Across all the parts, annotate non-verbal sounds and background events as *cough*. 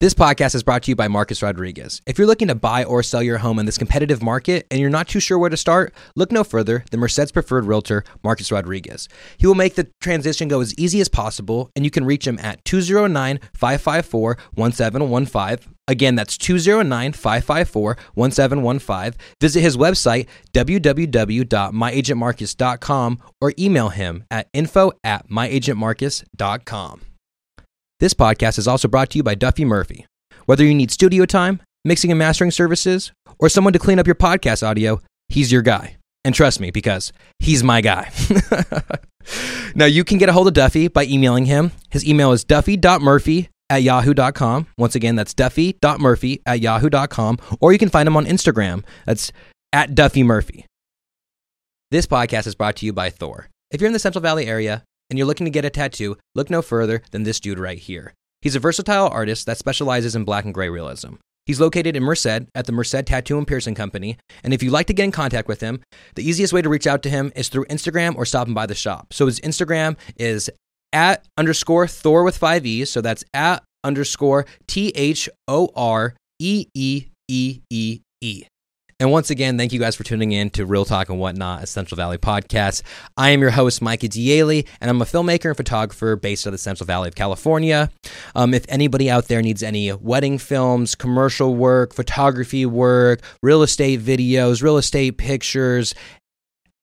This podcast is brought to you by Marcus Rodriguez. If you're looking to buy or sell your home in this competitive market and you're not too sure where to start, look no further than Merced's preferred realtor, Marcus Rodriguez. He will make the transition go as easy as possible, and you can reach him at 209 554 1715. Again, that's 209 554 1715. Visit his website, www.myagentmarcus.com, or email him at info at myagentmarcus.com. This podcast is also brought to you by Duffy Murphy. Whether you need studio time, mixing and mastering services, or someone to clean up your podcast audio, he's your guy. And trust me, because he's my guy. *laughs* now, you can get a hold of Duffy by emailing him. His email is duffy.murphy at yahoo.com. Once again, that's duffy.murphy at yahoo.com. Or you can find him on Instagram. That's at Duffy Murphy. This podcast is brought to you by Thor. If you're in the Central Valley area, and you're looking to get a tattoo, look no further than this dude right here. He's a versatile artist that specializes in black and gray realism. He's located in Merced at the Merced Tattoo and Piercing Company. And if you'd like to get in contact with him, the easiest way to reach out to him is through Instagram or stopping by the shop. So his Instagram is at underscore Thor with five E's. So that's at underscore T H O R E E E E E. And once again, thank you guys for tuning in to Real Talk and Whatnot, a Central Valley podcast. I am your host, Micah Diele, and I'm a filmmaker and photographer based out of the Central Valley of California. Um, if anybody out there needs any wedding films, commercial work, photography work, real estate videos, real estate pictures,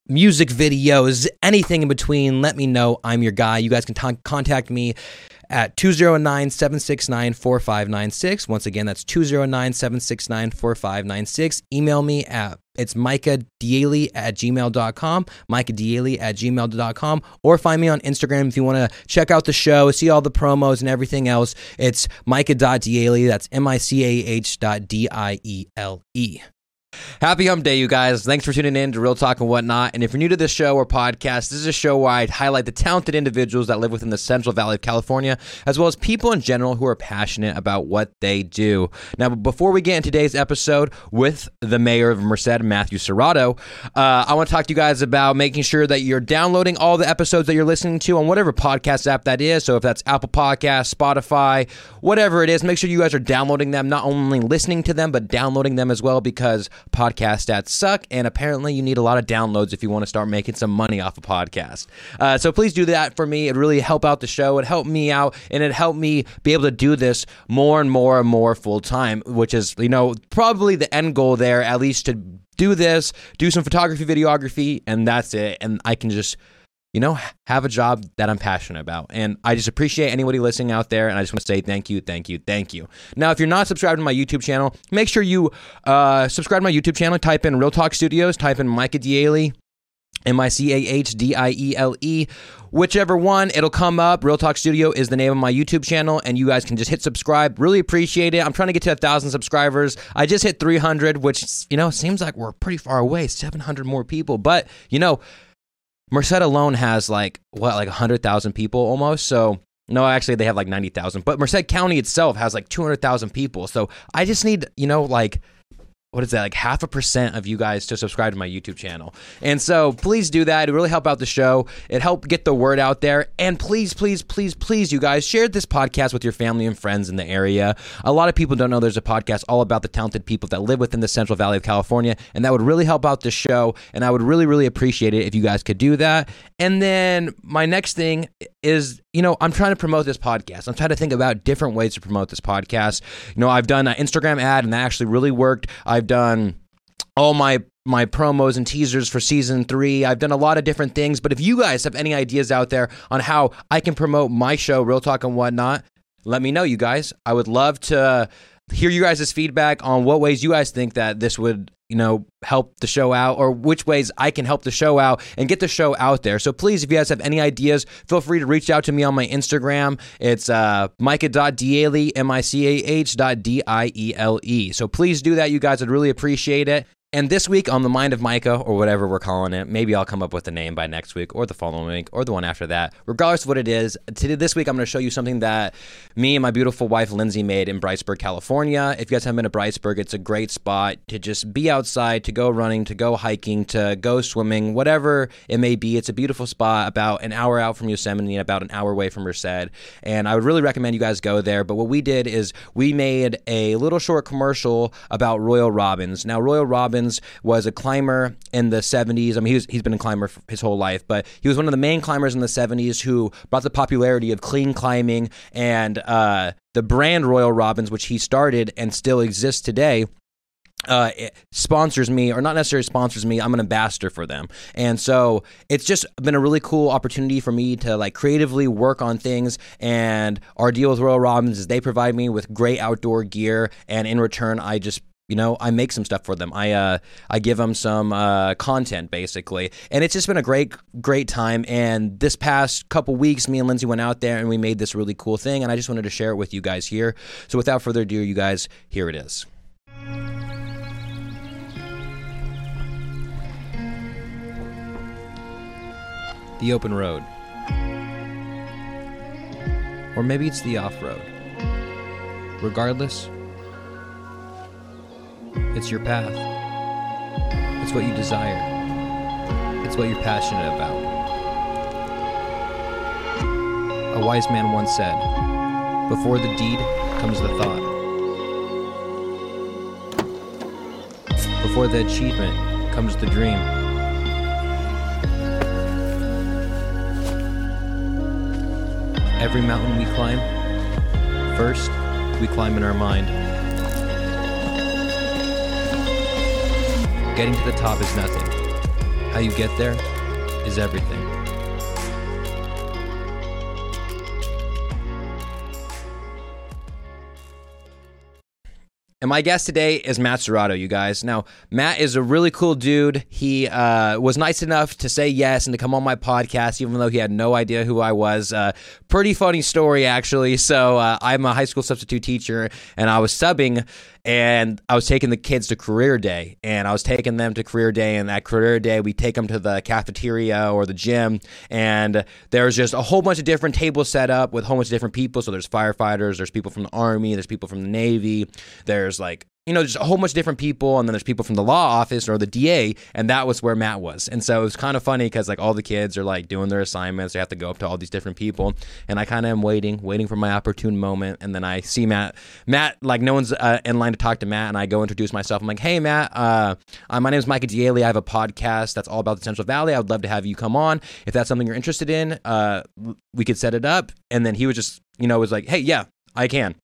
music videos, anything in between, let me know. I'm your guy. You guys can t- contact me at 209 769 4596. Once again, that's 209 769 4596. Email me at it's Micah Diele at gmail.com, Micah Diele at gmail.com, or find me on Instagram if you want to check out the show, see all the promos and everything else. It's Micah.Diele. That's M I C A H dot D I E L E. Happy Hump Day, you guys. Thanks for tuning in to Real Talk and Whatnot. And if you're new to this show or podcast, this is a show where I highlight the talented individuals that live within the Central Valley of California, as well as people in general who are passionate about what they do. Now, before we get into today's episode with the mayor of Merced, Mathew Serratto, uh, I want to talk to you guys about making sure that you're downloading all the episodes that you're listening to on whatever podcast app that is. So if that's Apple Podcasts, Spotify, whatever it is, make sure you guys are downloading them, not only listening to them, but downloading them as well because podcast stats suck, and apparently you need a lot of downloads if you want to start making some money off a podcast. Uh, so please do that for me. It really help out the show. It helped me out, and it helped me be able to do this more and more and more full time, which is you know probably the end goal there, at least to do this, do some photography, videography, and that's it. And I can just you know, have a job that I'm passionate about. And I just appreciate anybody listening out there. And I just want to say thank you, thank you, thank you. Now, if you're not subscribed to my YouTube channel, make sure you uh, subscribe to my YouTube channel. Type in Real Talk Studios, type in Micah Diele. M I C A H D I E L E. Whichever one, it'll come up. Real Talk Studio is the name of my YouTube channel, and you guys can just hit subscribe. Really appreciate it. I'm trying to get to a thousand subscribers. I just hit 300, which you know seems like we're pretty far away. 700 more people, but you know, Merced alone has like what, like 100,000 people almost. So, no, actually, they have like 90,000. But Merced County itself has like 200,000 people. So, I just need, you know, like what is that like half a percent of you guys to subscribe to my youtube channel. And so please do that. It really help out the show. It help get the word out there. And please please please please you guys share this podcast with your family and friends in the area. A lot of people don't know there's a podcast all about the talented people that live within the central valley of california and that would really help out the show and i would really really appreciate it if you guys could do that. And then my next thing is you know i'm trying to promote this podcast i'm trying to think about different ways to promote this podcast you know i've done an instagram ad and that actually really worked i've done all my my promos and teasers for season three. I've done a lot of different things, but if you guys have any ideas out there on how I can promote my show, Real Talk and whatnot, let me know, you guys. I would love to hear you guys' feedback on what ways you guys think that this would you know, help the show out or which ways I can help the show out and get the show out there. So please, if you guys have any ideas, feel free to reach out to me on my Instagram. It's uh, Micah.Diele, M I C A H dot D I E L E. So please do that, you guys. I'd really appreciate it. And this week on the Mind of Micah, or whatever we're calling it, maybe I'll come up with a name by next week, or the following week, or the one after that. Regardless of what it is, today this week I'm going to show you something that me and my beautiful wife Lindsay made in Briceburg, California. If you guys haven't been to Briceburg, it's a great spot to just be outside, to go running, to go hiking, to go swimming, whatever it may be. It's a beautiful spot, about an hour out from Yosemite, and about an hour away from Merced, and I would really recommend you guys go there. But what we did is we made a little short commercial about Royal Robbins. Now, Royal Robbins was a climber in the 70s. I mean, he was, he's been a climber his whole life, but he was one of the main climbers in the 70s who brought the popularity of clean climbing and uh, the brand Royal Robbins, which he started and still exists today uh, sponsors me, or not necessarily sponsors me. I'm an ambassador for them, and so it's just been a really cool opportunity for me to like creatively work on things. And our deal with Royal Robbins is they provide me with great outdoor gear, and in return, I just you know i make some stuff for them. I uh i give them some uh content basically. And it's just been a great great time. And this past couple weeks me and lindsay went out there and we made this really cool thing. And i just wanted to share it with you guys here. So without further ado you guys here it is. The open road. Or maybe it's the off-road regardless it's your path. It's what you desire. It's what you're passionate about. A wise man once said, Before the deed comes the thought. Before the achievement comes the dream. Every mountain we climb, first, we climb in our mind. Getting to the top is nothing. How you get there is everything. And my guest today is Matt Serratto, you guys. Now, Matt is a really cool dude. He uh, was nice enough to say yes and to come on my podcast, even though he had no idea who I was. Uh, pretty funny story, actually. So, uh, I'm a high school substitute teacher, and I was subbing and I was taking the kids to career day and I was taking them to career day and at career day we take them to the cafeteria or the gym and there's just a whole bunch of different tables set up with a whole bunch of different people. So there's firefighters there's people from the army there's people from the navy there's like you know, just a whole bunch of different people, and then there's people from the law office or the DA, and that was where Matt was. And so it was kind of funny because like all the kids are like doing their assignments, they have to go up to all these different people, and I kind of am waiting, waiting for my opportune moment, and then I see Matt. Matt, like no one's uh, in line to talk to Matt, and I go introduce myself. I'm like, hey Matt, uh, uh, my name is Micah Diele. I have a podcast that's all about the Central Valley. I would love to have you come on if that's something you're interested in. Uh, we could set it up, and then he was just, you know, was like, hey, yeah, I can.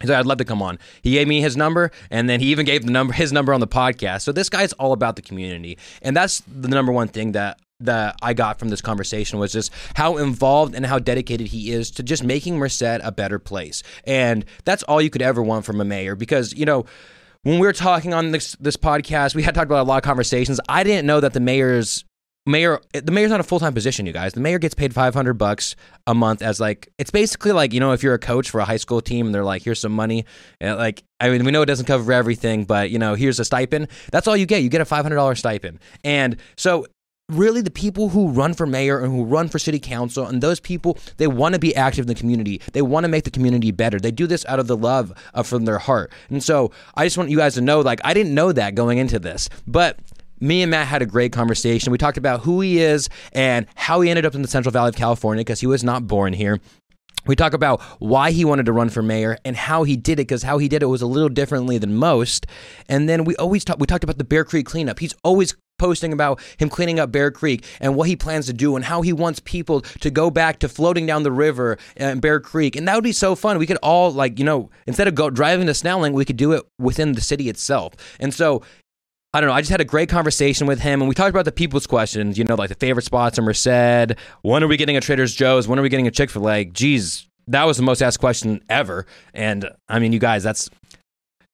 He said, I'd love to come on. He gave me his number, and then he even gave the number *laughs* his number on the podcast. So this guy's all about the community, and that's the number one thing that that I got from this conversation was just how involved and how dedicated he is to just making Merced a better place. And that's all you could ever want from a mayor, because you know when we were talking on this this podcast, we had talked about a lot of conversations. I didn't know that the mayor's mayor the mayor's not a full-time position you guys. The mayor gets paid 500 bucks a month as like it's basically like you know if you're a coach for a high school team and they're like here's some money and like i mean we know it doesn't cover everything but you know here's a stipend. That's all you get. You get a $500 stipend. And so really the people who run for mayor and who run for city council and those people they want to be active in the community. They want to make the community better. They do this out of the love of from their heart. And so i just want you guys to know like i didn't know that going into this but me and Matt had a great conversation. We talked about who he is and how he ended up in the Central Valley of California because he was not born here. We talk about why he wanted to run for mayor and how he did it because how he did it was a little differently than most. And then we always talk, we talked about the Bear Creek cleanup. He's always posting about him cleaning up Bear Creek and what he plans to do and how he wants people to go back to floating down the river in Bear Creek. And that would be so fun. We could all like, you know, instead of go driving to Snelling, we could do it within the city itself. And so I don't know. I just had a great conversation with him, and we talked about the people's questions. You know, like the favorite spots in Merced. When are we getting a Trader Joe's? When are we getting a Chick Fil A? Geez, that was the most asked question ever. And I mean, you guys, that's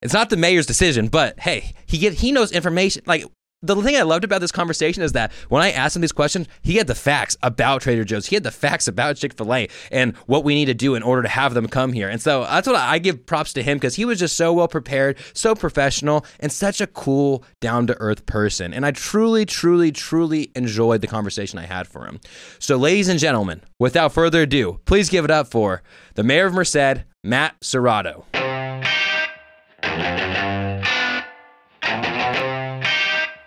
it's not the mayor's decision, but hey, he get he knows information. Like the thing I loved about this conversation is that when I asked him these questions, he had the facts about Trader Joe's. He had the facts about Chick fil A and what we need to do in order to have them come here. And so that's what I give props to him because he was just so well prepared, so professional, and such a cool, down to earth person. And I truly, truly, truly enjoyed the conversation I had for him. So, ladies and gentlemen, without further ado, please give it up for the mayor of Merced, Matt Serratto.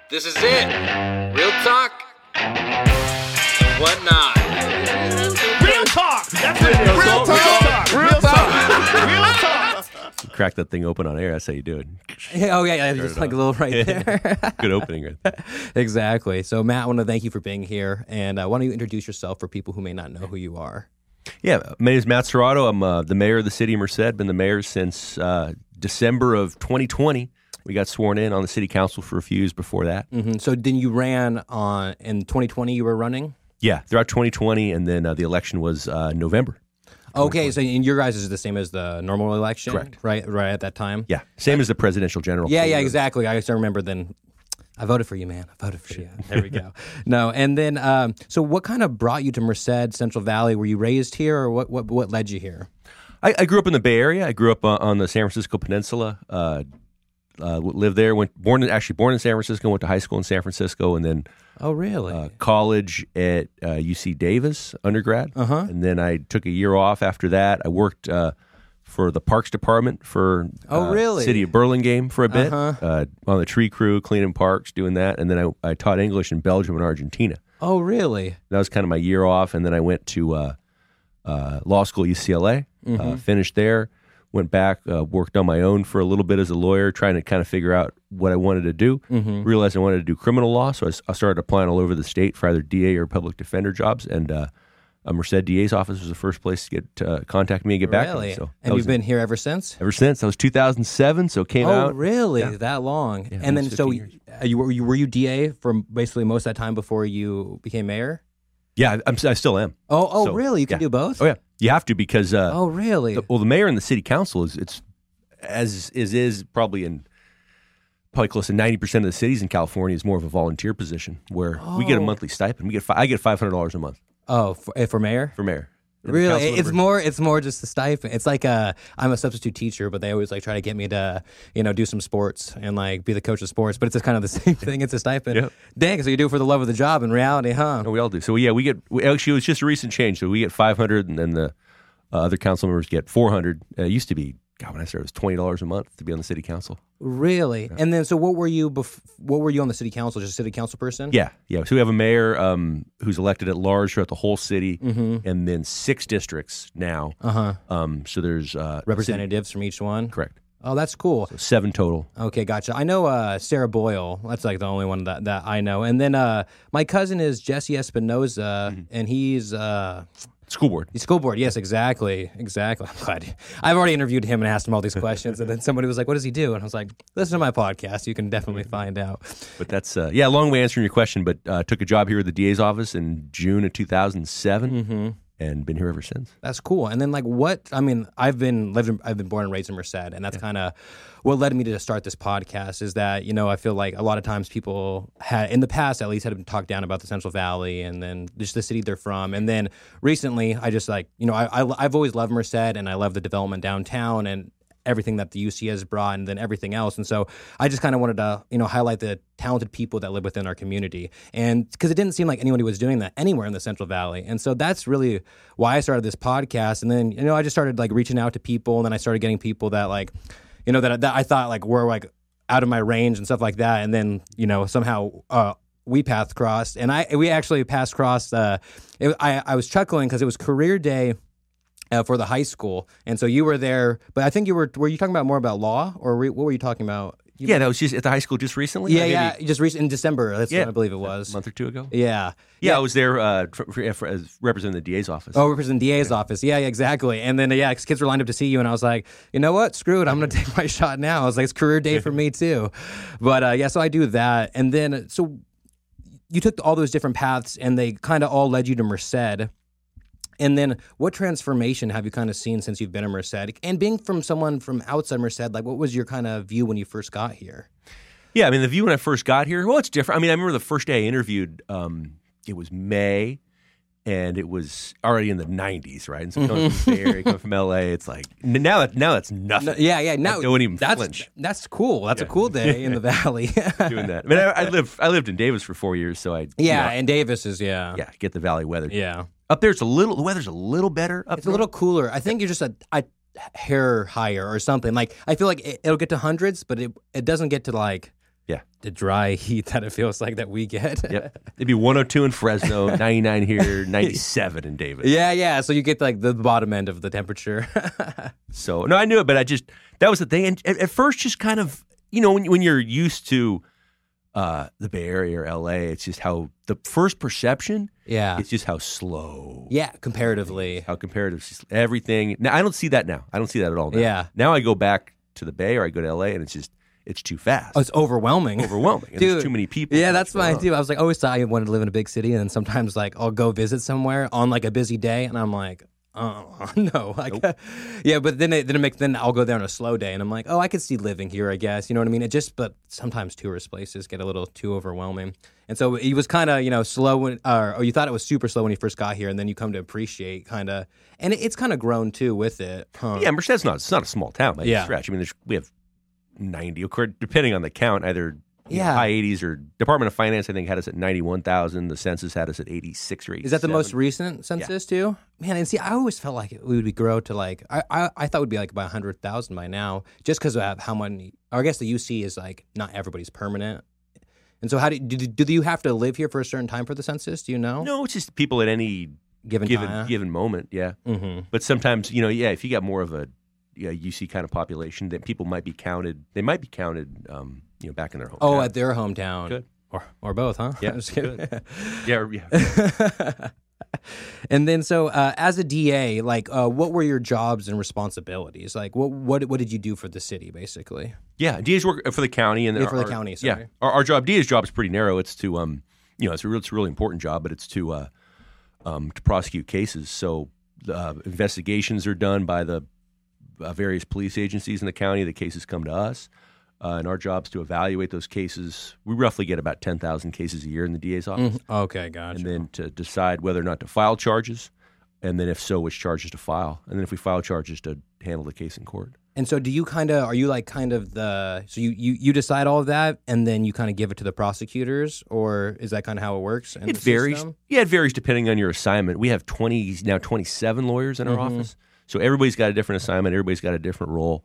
This is it. Real talk and whatnot. Real talk. That's what it is. Real talk. Real talk. Real talk. crack that thing open on air. That's how you do it. Oh yeah, yeah, just like a little right there. *laughs* Good opening right there. *laughs* exactly. So Matt, I want to thank you for being here, and uh, why don't you introduce yourself for people who may not know who you are? Yeah, my name is Matt Serratto. I'm uh, the mayor of the city of Merced. Been the mayor since uh, December of 2020. We got sworn in on the city council for a few years before that. hmm So then you ran on in 2020. You were running. Yeah, throughout 2020, and then uh, the election was uh, November. Okay, so in your guys is the same as the normal election, Correct. Right, right at that time. Yeah, same as the presidential general. Yeah, yeah, exactly. I still remember then. I voted for you, man. I voted for you. *laughs* There we go. No, and then um, so what kind of brought you to Merced, Central Valley? Were you raised here, or what? What, what led you here? I, I grew up in the Bay Area. I grew up uh, on the San Francisco Peninsula. Uh, uh, lived there. Went born in, actually born in San Francisco. Went to high school in San Francisco, and then Oh, really? uh, college at uh, UC Davis undergrad. Uh-huh. And then I took a year off after that. I worked uh, for the Parks Department for Oh, uh, really? City of Burlingame for a bit Uh-huh. uh, on the tree crew, cleaning parks, doing that. And then I, I taught English in Belgium and Argentina. oh, really? That was kind of my year off. And then I went to uh, uh, law school UCLA, Mm-hmm. uh, finished there, went back, uh, worked on my own for a little bit as a lawyer, trying to kind of figure out what I wanted to do. Mm-hmm. Realized I wanted to do criminal law, so I started applying all over the state for either DA or public defender jobs. And uh, a Merced DA's office was the first place to get uh, contact me and get back to Really? me. So and was you've been here ever since? ever since. That was 2007, so came Oh, out. really? That long? and then so 15 years. uh, you were you were you DA for basically most of that time before you became mayor? Yeah, I'm, I still am. Oh, oh, So, really? You can yeah. do both? Oh yeah, you have to because uh, Oh, really? the, well, the mayor and the city council is it's as is is probably in probably close to ninety percent of the cities in California is more of a volunteer position where we get a Oh. monthly stipend. We get fi- I get five hundred dollars a month oh, for, eh, for mayor? for mayor. The Really, it's members- more. It's more just a stipend. It's like uh, I'm a substitute teacher, but they always like try to get me to, you know, do some sports and like be the coach of sports. But it's just kind of the *laughs* same thing. It's a stipend. Yep. Dang, so you do it for the love of the job in reality, huh? No, we all do. So yeah, we get we, actually it was just a recent change. So we get five hundred, and then the uh, other council members get four hundred. Uh, it used to be God when I started it was twenty dollars a month to be on the city council. Really? And then, so what were you? Bef- what were you on the city council? Just a city council person? Yeah, yeah. So we have a mayor um, who's elected at large throughout the whole city, and then six districts now. Uh huh. Um, so there's uh, Representatives from each one. correct. Oh, that's cool. Seven total. Okay, gotcha. I know uh, Sarah Boyle. That's like the only one that, that I know. And then uh, my cousin is Jesse Espinoza, and he's uh, School board. he's school board. Yes, exactly, exactly. *laughs* I'm glad. I've already interviewed him and asked him all these questions, and then somebody was like, "What does he do?" And I was like, "Listen to my podcast. You can definitely find out." But that's uh, yeah, long way answering your question. But uh, took a job here at the DA's office in June of 2007, Mm-hmm. And been here ever since. That's cool. And then like what I mean, I've been lived in, I've been born and raised in Merced, and that's kind of what led me to start this podcast. Is that you know I feel like a lot of times people had in the past at least had been talked down about the Central Valley and then just the city they're from, and then recently I just like you know I, I I've always loved Merced and I love the development downtown and everything that the UC has brought and then everything else. And so I just kind of wanted to, you know, highlight the talented people that live within our community. And because it didn't seem like anybody was doing that anywhere in the Central Valley. And so that's really why I started this podcast. And then, you know, I just started like reaching out to people and then I started getting people that like, you know, that, that I thought like were like out of my range and stuff like that. And then, you know, somehow, uh, we path crossed and I, we actually passed crossed, uh, it, I, I was chuckling because it was career day uh, for the high school, and so you were there. But I think you were were you talking about more about law, or were, what were you talking about? You- Yeah, that was just at the high school just recently. yeah, yeah. Just recent in December. That's Yeah. when I believe it was a month or two ago. Yeah. Yeah, I was there uh, for, for, as representing the DA's office. Oh, representing DA's office. Yeah, yeah, exactly. And then yeah, 'cause kids were lined up to see you, and I was like, you know what? Screw it. I'm going *laughs* to take my shot now. I was like, it's career day for me *laughs* too. But uh, yeah, so I do that, and then so you took all those different paths, and they kind of all led you to Merced. And then, what transformation have you kind of seen since you've been in Merced? And being from someone from outside Merced, like, what was your kind of view when you first got here? Yeah, I mean the view when I first got here. Well, it's different. I mean, I remember the first day I interviewed. Um, it was May, and it was already in the '90s, right? And so coming from the Bay Area, coming from LA, it's like now that now that's nothing. No, yeah, yeah. No, don't even that's flinch. that's cool. That's a cool day in the *laughs* valley. doing that. I mean, I, I *laughs* lived I lived in Davis for four years, so I you Yeah, know, and Davis is yeah, yeah get the valley weather. yeah. Up there, it's a little the weather's a little better. Up It's a little cooler. I think you're just a, a hair higher or something. Like I feel like it, it'll get to hundreds, but it it doesn't get to like Yeah. the dry heat that it feels like that we get. Yep. *laughs* It'd be 102 in Fresno, 99 here, *laughs* 97 in Davis. yeah, yeah. So you get like the bottom end of the temperature. *laughs* So no, I knew it, but I just that was the thing. And at, at first, just kind of you know when when you're used to uh, the Bay Area or L.A., it's just how the first perception. yeah, It's just how slow. yeah. Comparatively, How comparative everything. Now I don't see that now. I don't see that at all. Now. Yeah. Now I go back to the Bay or I go to L.A. and it's just it's too fast. oh, it's overwhelming. overwhelming. Dude. there's too many people. Yeah, that's my on. idea. I was like, always thought I wanted to live in a big city, and then sometimes like I'll go visit somewhere on like a busy day, and I'm like, oh *laughs* no, like, yeah. But then it then it makes then I'll go there on a slow day, and I'm like, oh, I could see living here, I guess. You know what I mean? It just, but sometimes tourist places get a little too overwhelming, and so he was kind of you know slow when, or, or you thought it was super slow when you first got here, and then you come to appreciate kind of, and it, it's kind of grown too with it. Huh? Yeah, Merced's not. It's not a small town by any Yeah. stretch. I mean, there's, we have ninety, of course, depending on the count, either you know, Yeah. high eighties or Department of Finance. I think had us at ninety one thousand. The census had us at eighty six or eighty. Is that the most recent census too? Man, and see, I always felt like we would grow to like I, I, I thought it would be like about hundred thousand by now, just because of how many. Or I guess the UC is like not everybody's permanent, and so how do do, do you have to live here for a certain time for the census? Do you know? No, it's just people at any given given time. given moment. Yeah, hmm but sometimes you know, yeah, if you got more of a yeah, UC kind of population, then people might be counted. They might be counted, um, you know, back in their home. Oh, at their hometown. Good. Or or both, huh? Yeah, *laughs* just kidding. *laughs* yeah, yeah. and then so uh, as a DA, like uh, what were your jobs and responsibilities? Like what what what did you do for the city basically? Yeah, DA's work for the county and Yeah, for the our- county, Yeah, our, our job, DA's job is pretty narrow. It's to um, you know, it's a real, it's a really important job, but it's to uh, um, to prosecute cases. So uh, investigations are done by the uh, various police agencies in the county. The cases come to us, uh, and our job is to evaluate those cases. We roughly get about ten thousand cases a year in the DA's office, Okay, gotcha. and then to decide whether or not to file charges, and then if so, which charges to file, and then if we file charges, to handle the case in court. And so, do you kind of are you like kind of the so you you you decide all of that and then you kind of give it to the prosecutors, or is that kind of how it works? It varies. system? Yeah, it varies depending on your assignment. We have twenty now, twenty seven lawyers in our Mm-hmm. office, so everybody's got a different assignment. Everybody's got a different role,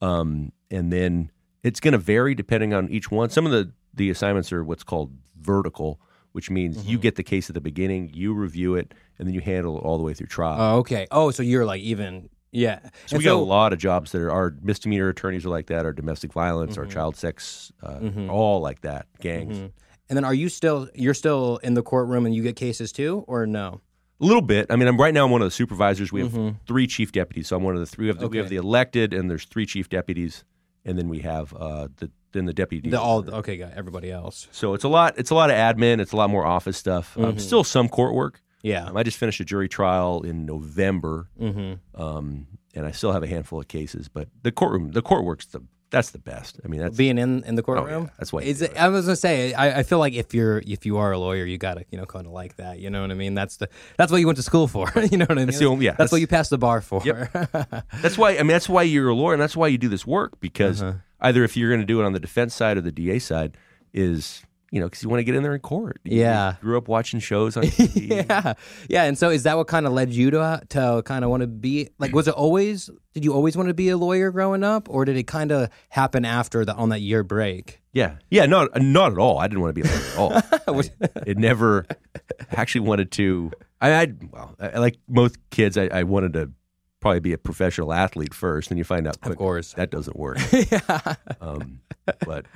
um, and then it's going to vary depending on each one. Some of the the assignments are what's called vertical, which means you Mm-hmm. get the case at the beginning, you review it, and then you handle it all the way through trial. Oh, okay. Oh, so you're like even yeah. so And we got a lot of jobs that are our misdemeanor attorneys are like that, our domestic violence, our child sex, uh, all like that, gangs. Mhm. And then are you still you're still in the courtroom and you get cases too, or no? A little bit. I mean, I'm right now. I'm one of the supervisors. We have Mhm. three chief deputies. So I'm one of the three. We have the, we have the elected, and there's three chief deputies, and then we have uh, the then the deputy. The all okay, got everybody else. So it's a lot. It's a lot of admin. It's a lot more office stuff. Um, still some court work. Yeah. Um, I just finished a jury trial in November, Mm-hmm. um, and I still have a handful of cases. But the courtroom, the court work's the that's the best. I mean, that's Being in in the oh, yeah, courtroom. that's why. It, I was gonna say, I, I feel like if you're if you are a lawyer, you gotta you know kind of like that. You know what I mean? That's the that's what you went to school for. *laughs* you know what I mean? That's the yeah, that's, what you passed the bar for. That's why. I mean, that's why you're a lawyer, and that's why you do this work. Because Uh-huh. either if you're going to do it on the defense side or the DA side, is you know, because you want to get in there in court. You- Yeah. you grew up watching shows on *laughs* TV. yeah, yeah. And so, is that what kind of led you to to kind of want to be like? Was it always? Did you always want to be a lawyer growing up, or did it kind of happen after the on that year break? yeah, yeah. No, not at all. I didn't want to be a lawyer at all. *laughs* I, it never actually wanted to. I, I well, I, like most kids, I, I wanted to probably be a professional athlete first, and you find out quick course. that doesn't work. *laughs* yeah. Um, but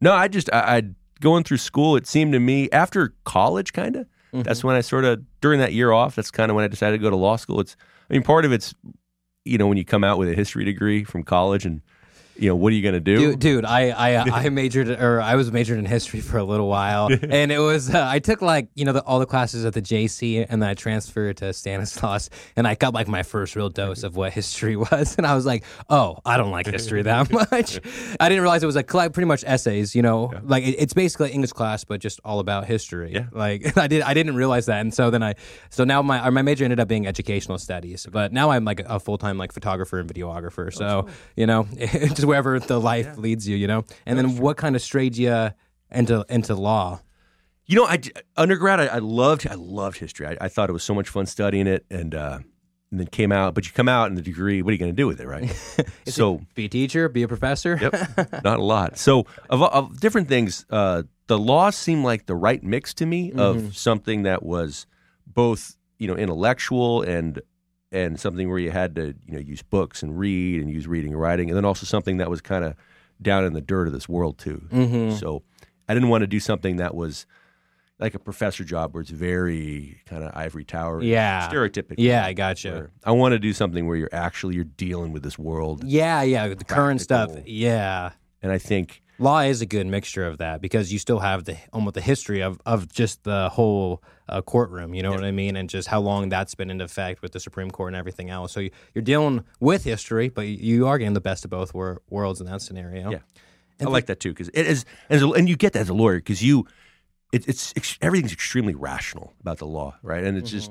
no, I just I, I going through school. It seemed to me after college, kind of. Mm-hmm. That's when I sort of during that year off. That's kind of when I decided to go to law school. It's I mean, part of it's you know when you come out with a history degree from college and you know, what are you going to do? Dude, dude, I I *laughs* I majored or I was majored in history for a little while, *laughs* and it was uh, I took like you know the, all the classes at the JC, and then I transferred to Stanislaus, and I got like my first real dose of what history *laughs* was, and I was like, oh, I don't like history that much. I didn't realize it was like pretty much essays, you know, like it, it's basically English class, but just all about history. Yeah. Like I did, I didn't realize that, and so then I, so now my my major ended up being educational studies, but now I'm like a full time like photographer and videographer. So you know, just wherever the life leads you, you know. And then what kind of strayed you into into law? You know, I undergrad, I, I loved, I loved history. I, I thought it was so much fun studying it, and uh, and then came out. But you come out in the degree, what are you going to do with it, right? *laughs* so Be a teacher, be a professor. Yep, *laughs* not a lot. So of, of different things, uh, the law seemed like the right mix to me of something that was both you know intellectual and and something where you had to you know use books and read and use reading and writing, and then also something that was kind of down in the dirt of this world too. Mm-hmm. So I didn't want to do something that was like a professor job where it's very kind of ivory tower, Yeah. stereotypical. Yeah, I gotcha. I want to do something where you're actually you're dealing with this world, Yeah, yeah, the current stuff. Yeah. and I think Law is a good mixture of that because you still have the almost the history of, of just the whole uh, courtroom. You know what I mean, and just how long that's been in effect with the Supreme Court and everything else. So you, you're dealing with history, but you are getting the best of both wor- worlds in that scenario. Yeah. I like that too because it is, as a, and you get that as a lawyer because you, it, it's ex- everything's extremely rational about the law, right? And it's just,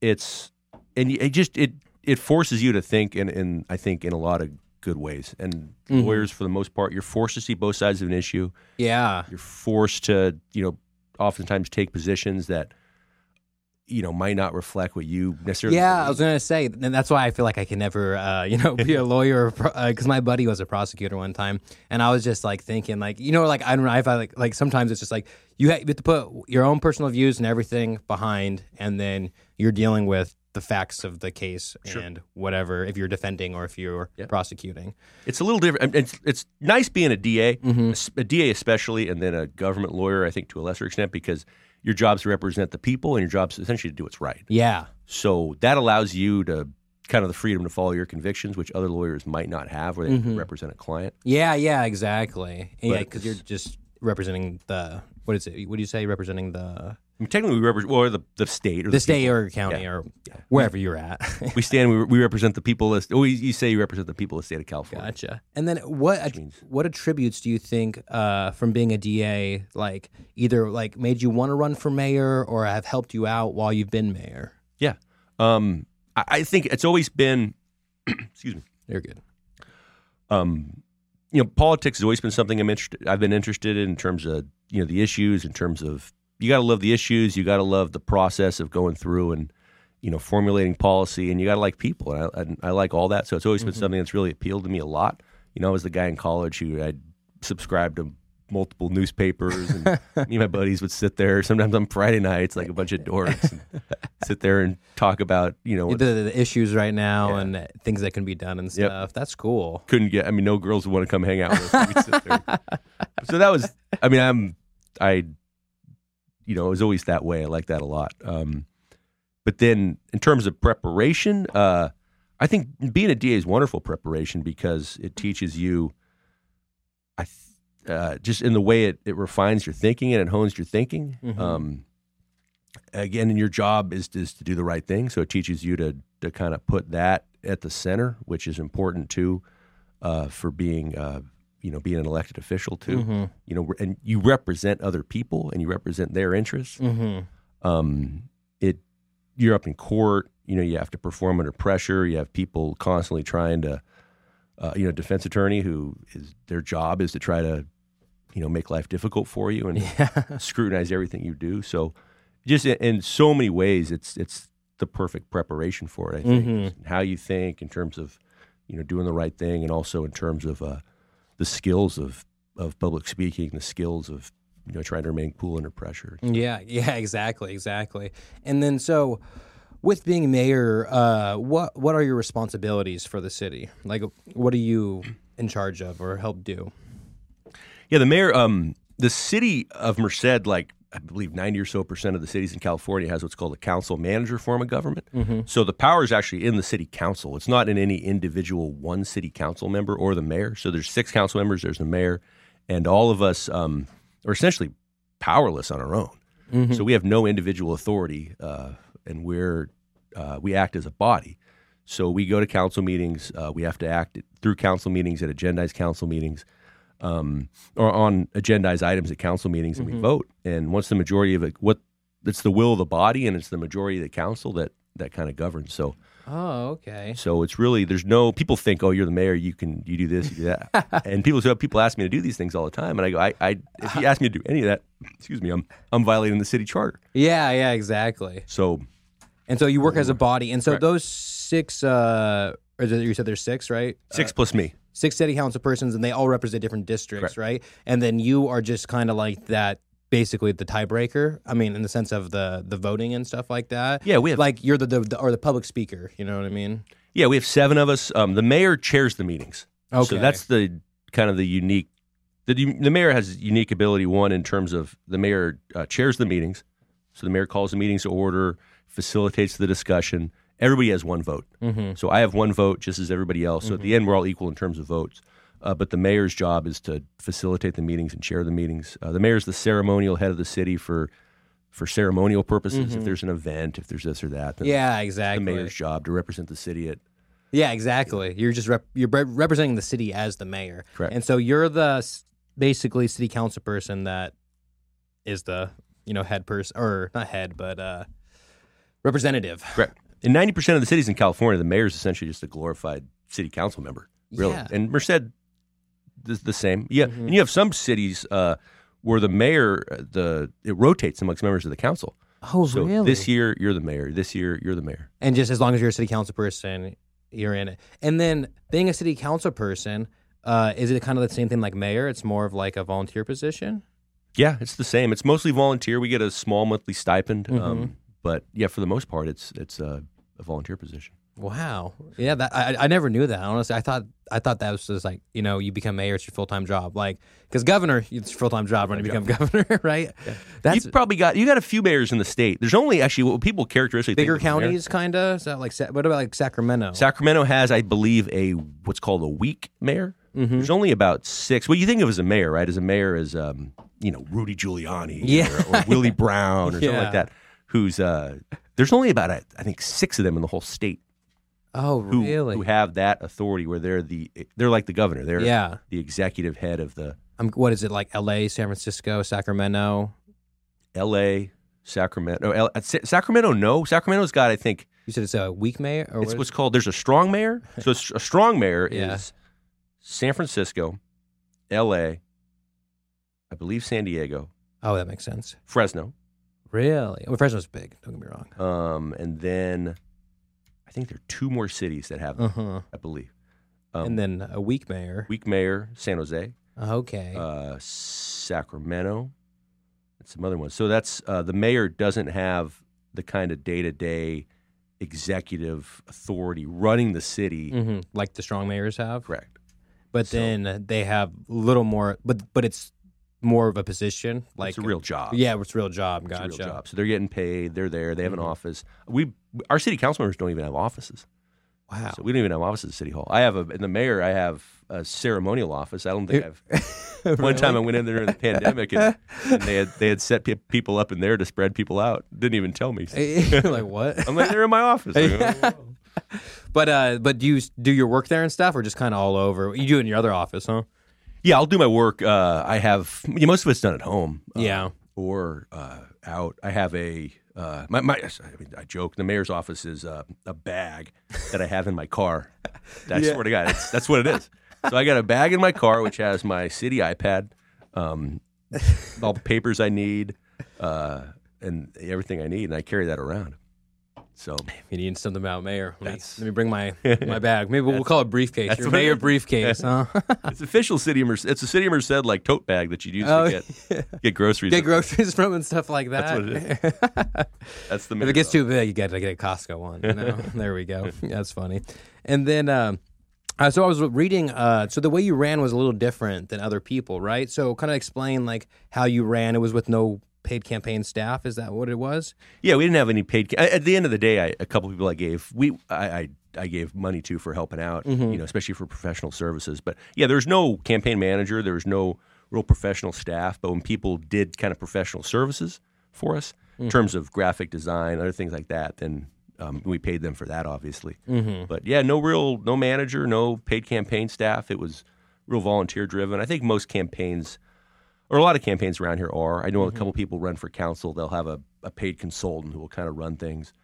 it's, and it just it it forces you to think, in, in I think in a lot of good ways. And lawyers, for the most part, you're forced to see both sides of an issue. Yeah. You're forced to, you know, oftentimes take positions that, you know, might not reflect what you necessarily. Yeah, I was gonna say, and that's why I feel like I can never, uh, you know, *laughs* be a *laughs* lawyer because my buddy was a prosecutor one time, and I was just like thinking, like, you know, like I don't know, if I feel like like sometimes it's just like you, ha- you have to put your own personal views and everything behind, and then you're dealing with the facts of the case and whatever if you're defending or if you're prosecuting. It's a little different. It's it's nice being a DA, Mm-hmm. a a DA especially, and then a government lawyer. I think to a lesser extent because your job's to represent the people, and your job's essentially to do what's right. Yeah, So that allows you to kind of the freedom to follow your convictions, which other lawyers might not have, where they Mm-hmm. represent a client. yeah, yeah, exactly. And yeah, because you're just representing the what is it? What do you say? Representing the I mean, technically, we represent or the, the state or the state people. or county Yeah. or wherever you're at. *laughs* We stand. We, we represent the people. Of, oh, you- you say you represent the people of the state of California. Gotcha. And then what means- what attributes do you think uh, from being a DA like either like made you want to run for mayor or have helped you out while you've been mayor? Yeah. Um, I, I think it's always been. *clears throat* excuse me. You're good. um, you know, politics has always been something I'm interested. I've been interested in, in terms of you know the issues, in terms of you got to love the issues, you got to love the process of going through and you know formulating policy, and you got to like people, and I, and I like all that. So it's always been mm-hmm. something that's really appealed to me a lot. You know, I was the guy in college who I subscribed to multiple newspapers, and *laughs* me and my buddies would sit there. Sometimes on Friday nights, like a bunch of dorks, *laughs* sit there and talk about you know The, the issues right now Yeah. and things that can be done and stuff. Yep. That's cool. couldn't get. I mean, no girls would want to come hang out with us. We'd sit there. *laughs* so that was. I mean, I'm. I. You know, it was always that way. I like that a lot. Um, but then, in terms of preparation, uh, I think being a DA is wonderful preparation because it teaches you. I th- uh, just in the way it, it refines your thinking and it hones your thinking. Um, again, and your job is, is to do the right thing. So it teaches you to to kind of put that at the center, which is important too uh, for being uh, you know being an elected official too. You know, and you represent other people and you represent their interests. Mm-hmm. Um, it you're up in court. You know, you have to perform under pressure. You have people constantly trying to, uh, you know, defense attorney who is their job is to try to, you know, make life difficult for you and *laughs* scrutinize everything you do. So, just in, in so many ways, it's it's the perfect preparation for it. I think Mhm. How you think in terms of, you know, doing the right thing, and also in terms of uh, the skills of of public speaking, the skills of you know trying to remain cool under pressure. Yeah, yeah, exactly, exactly. And then so with being mayor, uh, what what are your responsibilities for the city? Like what are you in charge of or help do? Yeah, the mayor, um, the city of Merced, like I believe ninety or so percent of the cities in California has what's called a council manager form of government. Mm-hmm. So the power is actually in the city council. It's not in any individual one city council member or the mayor. So there's six council members. There's the mayor, and all of us um, are essentially powerless on our own. Mm-hmm. So we have no individual authority, uh, and we're uh, we act as a body. So we go to council meetings. Uh, we have to act through council meetings at agendized council meetings, um, or on agendized items at council meetings, and we vote. And once the majority of it, what it's the will of the body, and it's the majority of the council that that kind of governs. So Oh, okay. so it's really there's no people think oh you're the mayor you can you do this you do that *laughs* and people so people ask me to do these things all the time and I go I, I if you ask me to do any of that excuse me I'm I'm violating the city charter Yeah, yeah, exactly. so And so you work as a body, and so Correct. those six, uh, or you said there's six, right? six plus me Six city council persons, and they all represent different districts, Correct. right? And then you are just kind of like that, basically the tiebreaker. I mean, in the sense of the the voting and stuff like that. yeah we have Like you're the, the, the or the public speaker. You know what I mean? yeah we have seven of us um, the mayor chairs the meetings Okay. so that's the kind of the unique the, the mayor has unique ability one in terms of the mayor uh, chairs the meetings so the mayor calls the meetings to order facilitates the discussion everybody has one vote Mm-hmm. So I have one vote, just as everybody else. So at the end, we're all equal in terms of votes. Uh, but the mayor's job is to facilitate the meetings and chair the meetings. Uh, the mayor's the ceremonial head of the city for for ceremonial purposes. If there's an event, if there's this or that, then Yeah, it's the mayor's job to represent the city at Yeah, exactly. You're just rep- you're re- representing the city as the mayor, Correct. And so you're the basically city council person that is the you know head person or not head but uh representative. correct. In ninety percent of the cities in California, the mayor is essentially just a glorified city council member. Really, Yeah. and Merced, the, the same. Yeah, Mhm. and you have some cities uh, where the mayor, the it rotates amongst members of the council. Oh, so really? this year you're the mayor. This year you're the mayor. and just as long as you're a city council person, you're in it. And then being a city council person, uh, is it kind of the same thing like mayor? It's more of like a volunteer position. Yeah, it's the same. It's mostly volunteer. We get a small monthly stipend, Mhm. um, but yeah, for the most part, it's it's a, a volunteer position. Wow. Yeah, that I, I never knew that. Honestly, I thought I thought that was just like you know you become mayor, it's your full time job. Like because governor, it's your full time job when you become governor, *laughs* right? That's You've probably got you got a few mayors in the state. There's only actually what people characteristically bigger counties, kind of. Is that like what about like Sacramento? Sacramento has, I believe, a what's called a weak mayor. Mhm. There's only about six. What you think of as a mayor, right? As a mayor is, um, you know, Rudy Giuliani, Yeah. or, or Willie Brown, or something like *laughs* that. Who's uh, there's only about I I think six of them in the whole state oh, who really? who have that authority where they're the they're like the governor. They're yeah. the executive head of the Um, what is it like? L.A., San Francisco, Sacramento. L.A., Sacramento. No, L- Sacramento, no. Sacramento's got, I think, You said it's a weak mayor, or it's what? what's called. There's a strong mayor. So a strong mayor *laughs* Yeah. is San Francisco, L.A., I believe San Diego, oh, that makes sense. Fresno, Really? Well, Fresno's big. Don't get me wrong. um, and then I think there are two more cities that have, Uh huh. I believe. Um, and then a weak mayor. weak mayor, San Jose, Okay. uh, Sacramento, and some other ones. So that's uh, the mayor doesn't have the kind of day to day executive authority running the city. hmm Like the strong mayors have. Correct. But then they have a little more, but but it's more of a position. Like it's a real job. Yeah, it's a real job. It's a Gotcha. real job. So they're getting paid. They're there. They have an office. We our city council members don't even have offices. Wow. So we don't even have offices at City Hall. I have a in the mayor. I have a ceremonial office. I don't think *laughs* I've. One time I went in there during the pandemic and, *laughs* and they had they had set pe- people up in there to spread people out. Didn't even tell me. *laughs* Like what? I'm like they're in my office. Like, oh. but uh, but do you do your work there and stuff, or just kind of all over? You do it in your other office, huh? Yeah, I'll do my work. Uh, I have yeah, most of it's done at home. uh, Yeah. or uh, out. I have a uh, my, my I, mean, I joke. The mayor's office is uh, a bag that I have in my car. *laughs* I Yeah. swear to God, it's, that's what it is. So I got a bag in my car which has my city iPad, um, all the papers I need, uh, and everything I need, and I carry that around. So If you need something about mayor, let me, let me bring my my *laughs* bag. Maybe we'll call it briefcase. that's Your mayor is. briefcase, huh? *laughs* it's official city of Merced. It's a city of Merced like tote bag that you use Oh, to get *laughs* get groceries. Get groceries from and stuff like that. That's what it That's the if it gets office. too big, you got to get a Costco one. You know? there we go. That's funny. And then, um, uh, so I was reading. Uh, so the way you ran was a little different than other people, right? So kind of explain like how you ran. It was with no paid campaign staff. Is that what it was? Yeah, we didn't have any paid. ca- At the end of the day, I, a couple people I gave we I, I I gave money to for helping out, Mm-hmm. you know, especially for professional services. But yeah, there's no campaign manager. There was no real professional staff. But when people did kind of professional services for us Mm-hmm. in terms of graphic design, other things like that, then um, we paid them for that, obviously. Mm-hmm. But yeah, no real no manager, no paid campaign staff. It was real volunteer driven. I think most campaigns or a lot of campaigns around here are. I know a couple people run for council. They'll have a, a paid consultant who will kind of run things.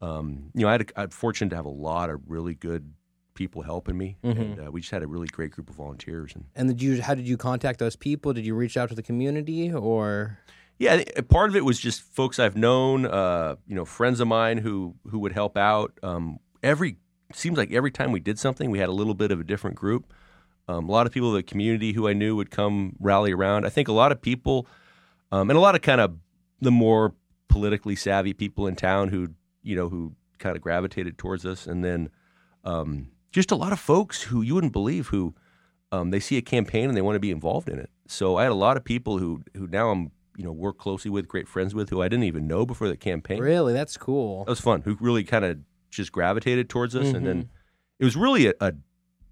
Um, you know, I had a, I'm fortunate to have a lot of really good people helping me, and uh, we just had a really great group of volunteers. And And did you? How did you contact those people? Did you reach out to the community or? yeah, part of it was just folks I've known, uh, you know, friends of mine who who would help out. Um, every seems like every time we did something, we had a little bit of a different group. Um, a lot of people in the community who I knew would come rally around. I think a lot of people, um, and a lot of kind of the more politically savvy people in town who you know who kind of gravitated towards us, and then um, just a lot of folks who you wouldn't believe who um, they see a campaign and they want to be involved in it. So I had a lot of people who who now I'm you know work closely with, great friends with, who I didn't even know before the campaign. Really, that's cool. That was fun. Who really kind of just gravitated towards us, and Mm-hmm. then it was really a, a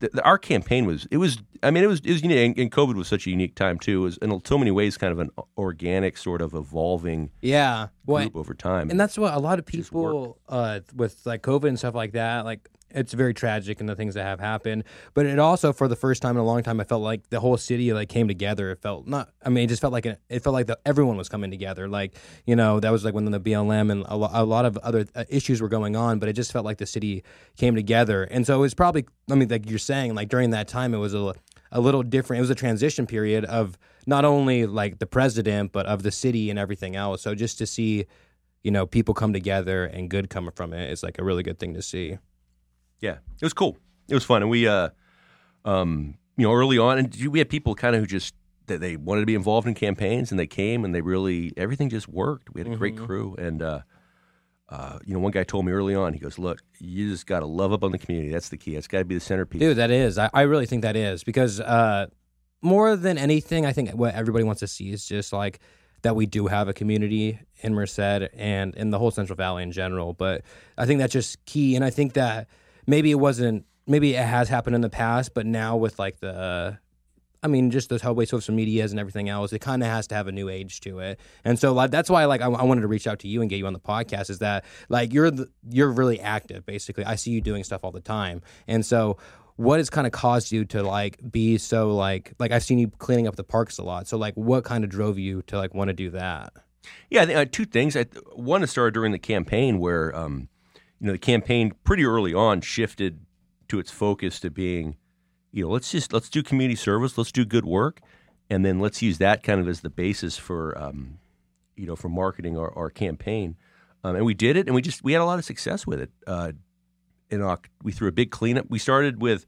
th- th- our campaign was it was I mean it was it was unique, and COVID was such a unique time too. It was in so many ways kind of an organic sort of evolving Yeah. Well, group over time. and that's what a lot of people uh, with like COVID and stuff like that. Like it's very tragic and the things that have happened. But it also, for the first time in a long time, I felt like the whole city like came together. It felt not. I mean, it just felt like it, it felt like the, everyone was coming together. Like you know, that was like when the BLM and a, lo- a lot of other uh, issues were going on. But it just felt like the city came together. And so it was probably. I mean, like you're saying, like during that time, it was a a little different. It was a transition period of not only like the president, but of the city and everything else. So just to see, you know, people come together and good coming from it is like a really good thing to see. Yeah, it was cool. It was fun, and we, uh, um, you know, early on, and we had people kind of who just that they wanted to be involved in campaigns, and they came, and they really everything just worked. We had a great crew, and uh, uh, you know, one guy told me early on, he goes, "Look, you just got to love up on the community. That's the key. That's got to be the centerpiece." Dude, that is. I, I really think that is because uh, more than anything, I think what everybody wants to see is just like that we do have a community in Merced and in the whole Central Valley in general. But I think that's just key, and I think that maybe it wasn't. Maybe it has happened in the past, but now with like the I mean, just the whole way social media is and everything else, it kind of has to have a new age to it. And so, like, that's why, like, I, I wanted to reach out to you and get you on the podcast. Is that like you're the, you're really active, basically. I see you doing stuff all the time, and so what has kind of caused you to like be so like like I've seen you cleaning up the parks a lot. So like, what kind of drove you to like want to do that? Yeah, I think, uh, two things. I, one, it started during the campaign where, um, you know, the campaign pretty early on shifted to its focus to being, you know, let's just let's do community service, let's do good work, and then let's use that kind of as the basis for, um, you know, for marketing our, our campaign. Um, and we did it, and we just we had a lot of success with it. Uh, in Oc- we threw a big cleanup. We started with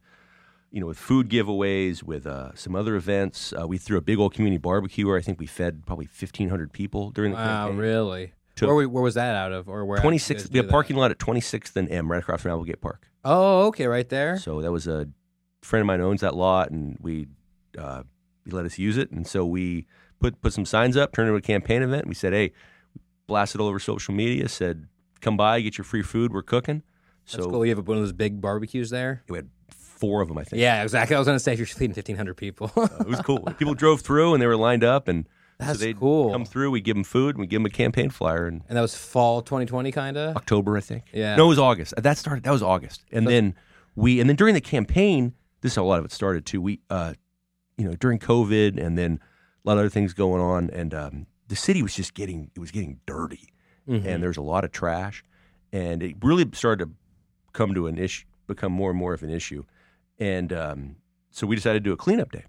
you know, with food giveaways, with uh, some other events. Uh, we threw a big old community barbecue where I think we fed probably 1,500 people during the Wow, campaign. really? To- where, we- where was that out of, or where? 26. We have parking lot at 26th and M, right across from Applegate Park. Oh, okay, right there. So that was a friend of mine owns that lot, and we uh, he let us use it, and so we put put some signs up, turned it into a campaign event. We said, hey, blasted all over social media, said, come by, get your free food, we're cooking. So That's cool. You have one of those big barbecues there. we had four of them, I think. Yeah, exactly. I was gonna say if *laughs* you're feeding fifteen hundred people. It was cool. People drove through and they were lined up, and That's so cool. come through. We give them food, and we give them a campaign flyer, and and that was fall 2020, kind of. October, I think. Yeah. No, it was August. That started. That was August, and then we, and then during the campaign, this is how a lot of it started too. We, uh, you know, during COVID, and then a lot of other things going on, and um, the city was just getting it was getting dirty, Mm-hmm. and there's a lot of trash, and it really started to come to an issue, become more and more of an issue, and um, so we decided to do a cleanup day,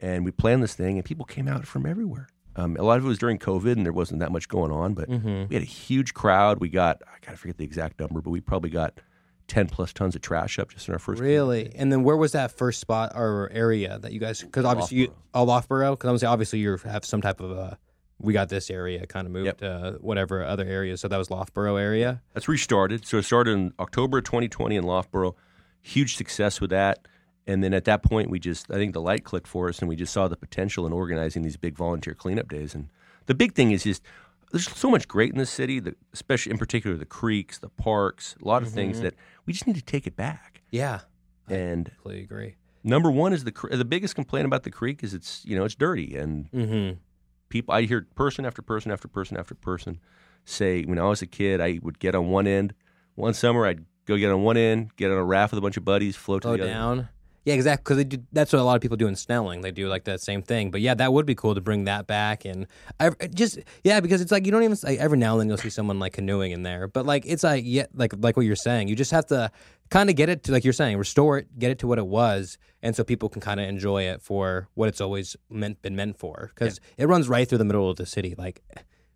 and we planned this thing, and people came out from everywhere. Um, a lot of it was during COVID, and there wasn't that much going on, but Mm-hmm. we had a huge crowd. We got I gotta forget the exact number, but we probably got ten plus tons of trash up just in our first. Really? And then where was that first spot or area that you guys? Because obviously you, oh, Loughborough. Because I'm saying obviously you have some type of uh we got this area kind of moved Yep. to whatever other areas. So that was Loughborough area. That's restarted. So it started in October 2020 in Loughborough. Huge success with that. And then at that point, we just I think the light clicked for us, and we just saw the potential in organizing these big volunteer cleanup days. And the big thing is just there's so much great in this city, the, especially in particular the creeks, the parks, a lot of things that we just need to take it back. Yeah, And I completely agree. number one is the the biggest complaint about the creek is it's you know it's dirty and Mm-hmm. people I hear person after person after person after person say when I was a kid I would get on one end one summer I'd go get on one end get on a raft with a bunch of buddies float to the other down. Yeah, exactly. Because do, that's what a lot of people do in Snelling. They do like that same thing. But yeah, that would be cool to bring that back and I just yeah, because it's like you don't even like every now and then you'll see someone like canoeing in there. But like it's like yeah, like like what you're saying. You just have to kind of get it to like you're saying, restore it, get it to what it was, and so people can kind of enjoy it for what it's always meant been meant for. Because it runs right through the middle of the city. Like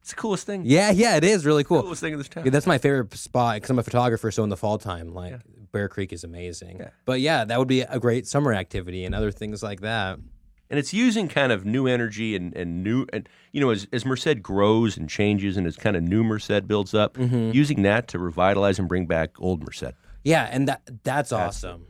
it's the coolest thing yeah, yeah, it is really cool. coolest thing in this town Yeah, that's my favorite spot because I'm a photographer. So in the fall time, like Bear Creek is amazing. Yeah. But yeah, that would be a great summer activity and other things like that. and it's using kind of new energy and, and new and you know as, as Merced grows and changes and as kind of new Merced builds up Mm-hmm. using that to revitalize and bring back old Merced Yeah, and that that's awesome.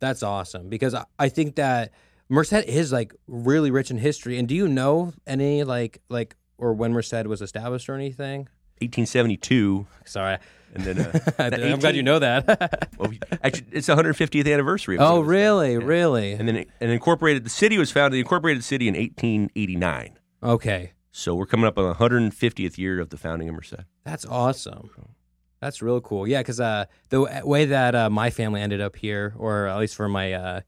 That's awesome because I, I think that Merced is like really rich in history. And do you know any like like or when Merced was established or anything? 1872 Sorry, and then uh, *laughs* I'm glad you know that. *laughs* well, actually it's the 150th anniversary of oh, really, really? and then it, and incorporated the city was founded the incorporated city in 1889 Okay, so we're coming up on the 150th year of the founding of Merced. That's awesome. That's real cool. Yeah, because uh, the w- way that uh, my family ended up here, or at least for my uh,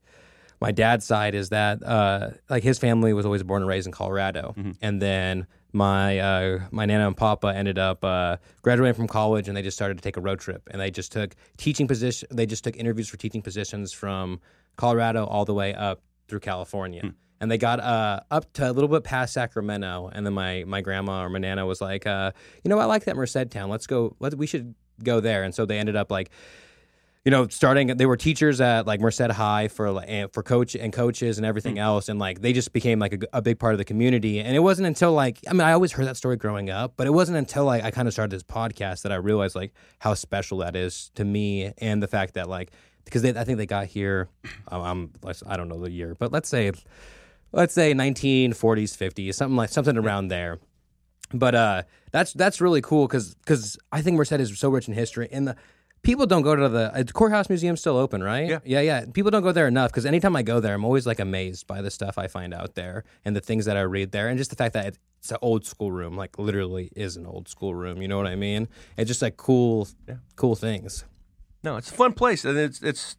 my dad's side, is that uh, like his family was always born and raised in Colorado, and then my uh, my nana and papa ended up uh, graduating from college, and they just started to take a road trip, and they just took teaching position. They just took interviews for teaching positions from Colorado all the way up through California. And they got uh, up to a little bit past Sacramento, and then my, my grandma or my nana was like, uh, "You know, I like that Merced town. Let's go. Let we should go there." And so they ended up like, you know, starting. They were teachers at like Merced High for like, and- for coach and coaches and everything else, and like they just became like a, a big part of the community. And it wasn't until like I mean, I always heard that story growing up, but it wasn't until like I kind of started this podcast that I realized like how special that is to me, and the fact that like because they, I think they got here, um, I'm I don't know the year, but let's say let's say 1940s 50s something like something around there but uh that's that's really cool because because i think merced is so rich in history and the people don't go to the uh, the courthouse museum's still open right? Yeah. yeah yeah. People don't go there enough because anytime i go there i'm always like amazed by the stuff i find out there and the things that i read there and just the fact that it's, an old school room like literally is an old school room you know what i mean? It's just like cool cool things. No, it's a fun place, and it's it's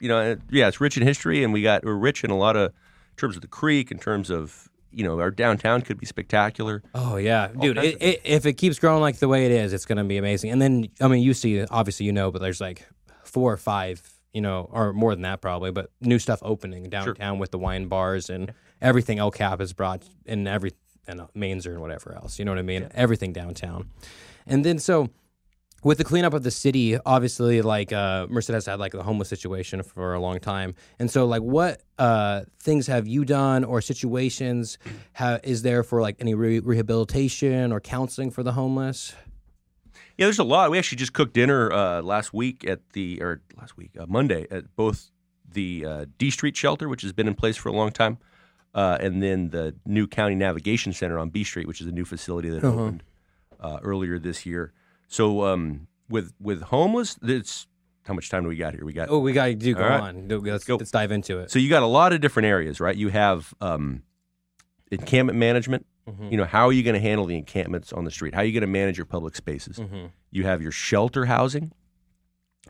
you know yeah, it's rich in history, and we got we're rich in a lot of in terms of the creek, in terms of you know our downtown could be spectacular. Oh yeah, dude! It, it, if it keeps growing like the way it is, it's going to be amazing. And then, I mean, you see, obviously, you know, but there's like four or five, you know, or more than that probably, but new stuff opening downtown with the wine bars and everything. El Cap has brought in every and uh, Mainzer and whatever else. You know what I mean? Everything downtown. And then so with the cleanup of the city, obviously, like uh, Merced has had like the homeless situation for a long time, and so like, what uh, things have you done or situations ha- is there for like any re- rehabilitation or counseling for the homeless? Yeah, there's a lot. We actually just cooked dinner uh, last week at the or last week uh, Monday at both the uh, D Street shelter, which has been in place for a long time, uh, and then the new County Navigation Center on B Street, which is a new facility that opened uh, earlier this year. So um, with with homeless, it's how much time do we got here? We got Oh, we got to do go right. on. Let's, go. let's dive into it. So you got a lot of different areas, right? You have um, encampment management. Mhm. You know, how are you going to handle the encampments on the street? How are you going to manage your public spaces? Mhm. You have your shelter housing.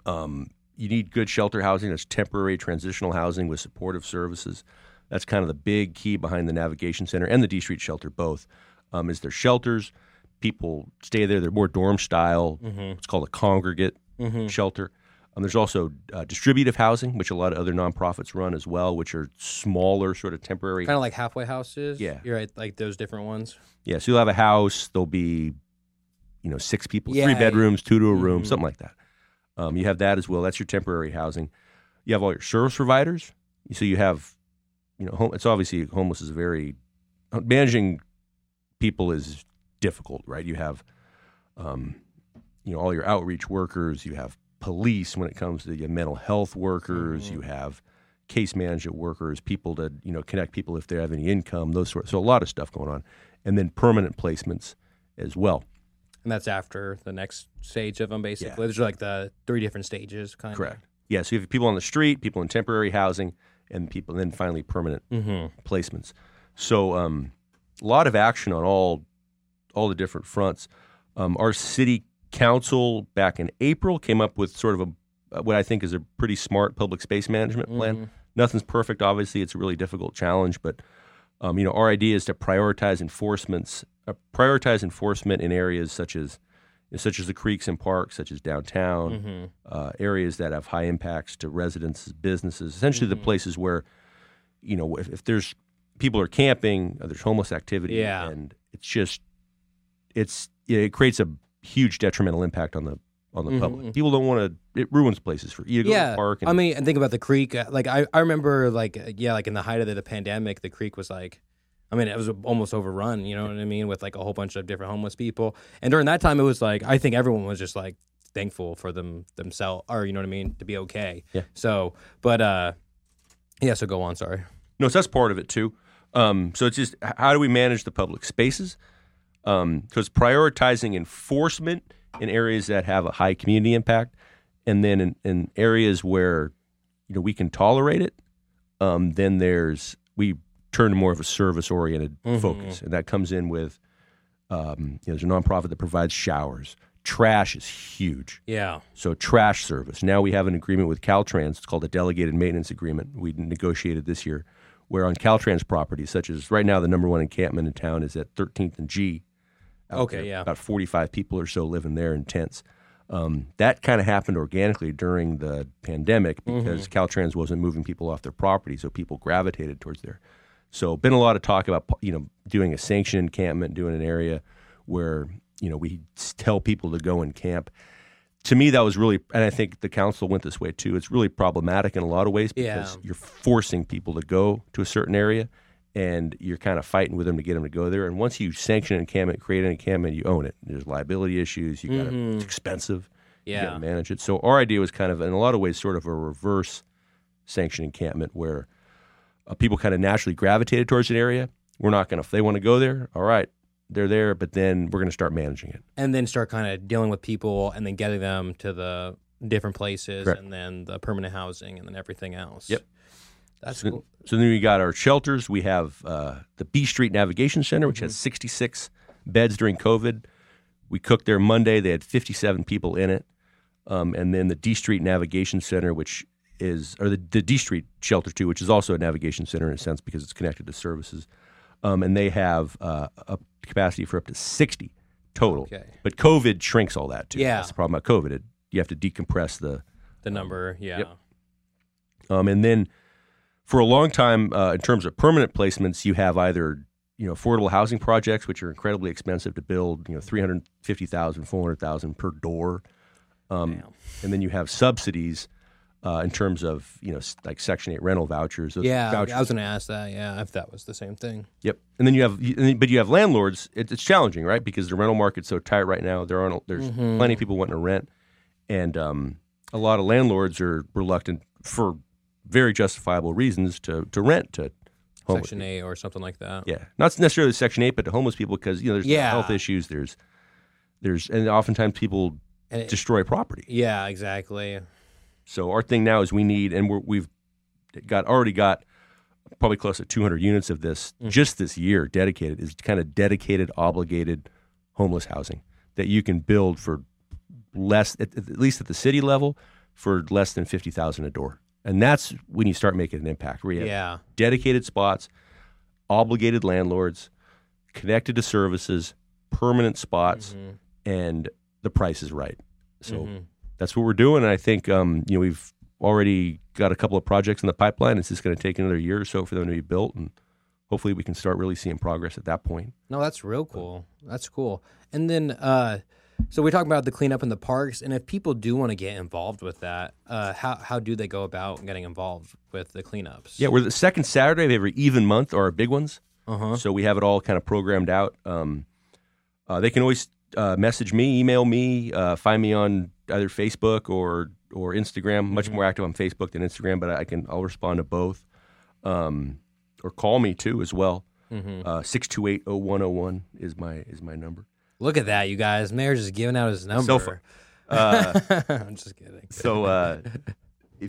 Um, you need good shelter housing. That's temporary transitional housing with supportive services. That's kind of the big key behind the Navigation Center and the D Street Shelter both. Um, is there shelters? People stay there. They're more dorm style. It's called a congregate shelter. Um, there's also uh, distributive housing, which a lot of other nonprofits run as well, which are smaller, sort of temporary. Kind of like halfway houses. Yeah. you're right. Like those different ones. Yeah, so you'll have a house. There'll be, you know, six people, Yeah, three yeah. bedrooms, two to a room, Mhm. something like that. Um, you have that as well. That's your temporary housing. You have all your service providers. So you have, you know, home, it's obviously homeless is very managing people is difficult, right? You have, um, you know, all your outreach workers. You have police when it comes to your mental health workers. Mm-hmm. You have case management workers, people to you know connect people if they have any income, those sorts. So a lot of stuff going on, and then permanent placements as well. And that's after the next stage of them, basically. Yeah. There's like the three different stages, kind of Correct. Yeah. So you have people on the street, people in temporary housing, and people, and then finally permanent. Mm-hmm. placements. So um, a lot of action on all all the different fronts. Um, our city council back in April came up with sort of a what I think is a pretty smart public space management plan. Nothing's perfect, obviously. It's a really difficult challenge, but um, you know our idea is to prioritize enforcements, uh, prioritize enforcement in areas such as such as the creeks and parks, such as downtown, Mm-hmm. uh, areas that have high impacts to residents, businesses, essentially the places where, you know, if, if there's people are camping, uh, there's homeless activity, Yeah. and it's just, it's it creates a huge detrimental impact on the on the public. People don't want to. It ruins places for you to go to yeah, the park. And, I mean, and think about the creek. uh, Like I, I remember, like uh, yeah, like in the height of the, the pandemic, the creek was like, I mean, it was almost overrun. You know what I mean? With like a whole bunch of different homeless people. And during that time, it was like I think everyone was just like thankful for them themselves, or you know what I mean, to be okay. Yeah. So, but uh, yeah. So go on. Sorry. No, so that's part of it too. Um, so it's just how do we manage the public spaces? Because prioritizing enforcement in areas that have a high community impact, and then in, in areas where you know we can tolerate it, um, then there's we turn to more of a service oriented focus, and that comes in with um, you know, there's a nonprofit that provides showers. Trash is huge. Yeah. So trash service. Now we have an agreement with Caltrans. It's called a delegated maintenance agreement. We negotiated this year, where on Caltrans properties, such as right now the number one encampment in town is at 13th and G. Okay, there. yeah. About 45 people or so living there in tents. Um, that kind of happened organically during the pandemic because Caltrans wasn't moving people off their property, so people gravitated towards there. So, been a lot of talk about you know doing a sanctioned encampment, doing an area where you know we tell people to go and camp. To me, that was really, and I think the council went this way too. It's really problematic in a lot of ways because Yeah. you're forcing people to go to a certain area, and you're kind of fighting with them to get them to go there. And once you sanction an encampment, create an encampment, you own it. There's liability issues. You got to it's expensive. You got Yeah. to manage it. So our idea was kind of, in a lot of ways, sort of a reverse sanction encampment where uh, people kind of naturally gravitated towards an area. We're not going to, if they want to go there, all right, they're there, but then we're going to start managing it. and then start kind of dealing with people and then getting them to the different places Correct. and then the permanent housing and then everything else. Yep. That's So, cool. so then we got our shelters. We have uh, the B Street Navigation Center, which Mm-hmm. has 66 beds during COVID. We cooked there Monday. They had 57 people in it. Um, and then the D Street Navigation Center, which is, or the, the D Street Shelter too, which is also a navigation center in a sense because it's connected to services. Um, and they have uh, a capacity for up to 60 total. Okay. But COVID shrinks all that too. Yeah. That's the problem about COVID. It, you have to decompress the, The number, yeah. um, and then for a long time, uh, in terms of permanent placements, you have either you know affordable housing projects, which are incredibly expensive to build, you know, 350,000, 400,000 per door. Um, and then you have subsidies uh, in terms of you know like Section Eight rental vouchers. Those Yeah, vouchers- I was going to ask that. Yeah, if that was the same thing. Yep. And then you have, you- and then- but you have landlords. It, it's challenging, right? Because the rental market's so tight right now. There aren't. There's Mm-hmm. plenty of people wanting to rent, and um, a lot of landlords are reluctant for very justifiable reasons to to rent to homeless. Section eight or something like that. Yeah, not necessarily Section Eight, but to homeless people because you know there's Yeah. health issues. There's there's and oftentimes people And it- destroy property. yeah, exactly. So our thing now is we need, and we're, we've got already got probably close to 200 units of this mm. just this year dedicated is kind of dedicated, obligated homeless housing that you can build for less, at, at least at the city level, for less than 50,000 a door. And that's when you start making an impact. Where you have Yeah. dedicated spots, obligated landlords, connected to services, permanent spots, and the price is right. So that's what we're doing. And I think um, you know we've already got a couple of projects in the pipeline. It's just going to take another year or so for them to be built, and hopefully we can start really seeing progress at that point. No, that's real cool. That's cool. And then, uh, so we're talking about the cleanup in the parks, and if people do want to get involved with that, uh, how how do they go about getting involved with the cleanups? Yeah, we're the second Saturday of every even month are our big ones. Uh-huh. So we have it all kind of programmed out. Um, uh, they can always uh, message me, email me, uh, find me on either Facebook or or Instagram. Much more active on Facebook than Instagram, but I can I'll respond to both. Um, or call me too as well. Mm-hmm. Uh, Six two eight zero one zero one is my is my number. Look at that, you guys. Mayor's just giving out his number. So far. Uh, *laughs* I'm just kidding. so uh,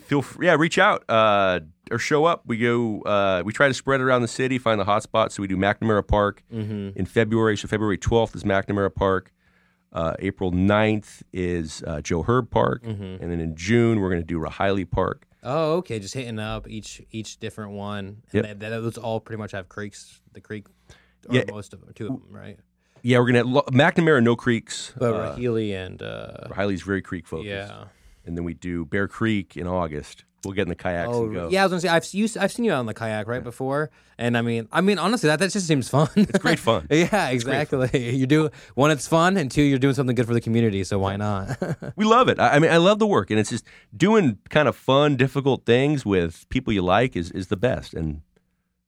feel free, yeah, reach out uh, or show up. We go. Uh, we try to spread around the city, find the hot spots. So we do McNamara Park Mm-hmm. in February. So February twelfth is McNamara Park. Uh, April 9th is uh, Joe Herb Park, Mm-hmm. and then in June we're going to do Riley Park. Oh, okay. Just hitting up each each different one. Yep. And they, they- those all pretty much have creeks. The creek, or Yeah. most of them, two of them, right? Yeah, we're gonna lo- McNamara, no creeks. But uh, Rahilly and uh, Riley's very creek focused. yeah. and then we do Bear Creek in August. We'll get in the kayaks Oh, and go. yeah. I was gonna say I've used, I've seen you out on the kayak right before, and I mean, I mean, honestly, that that just seems fun. It's great *laughs* fun. yeah, exactly. *laughs* You do one, it's fun, and two, you're doing something good for the community. So why not? *laughs* We love it. I, I mean, I love the work, and it's just doing kind of fun, difficult things with people you like is is the best. And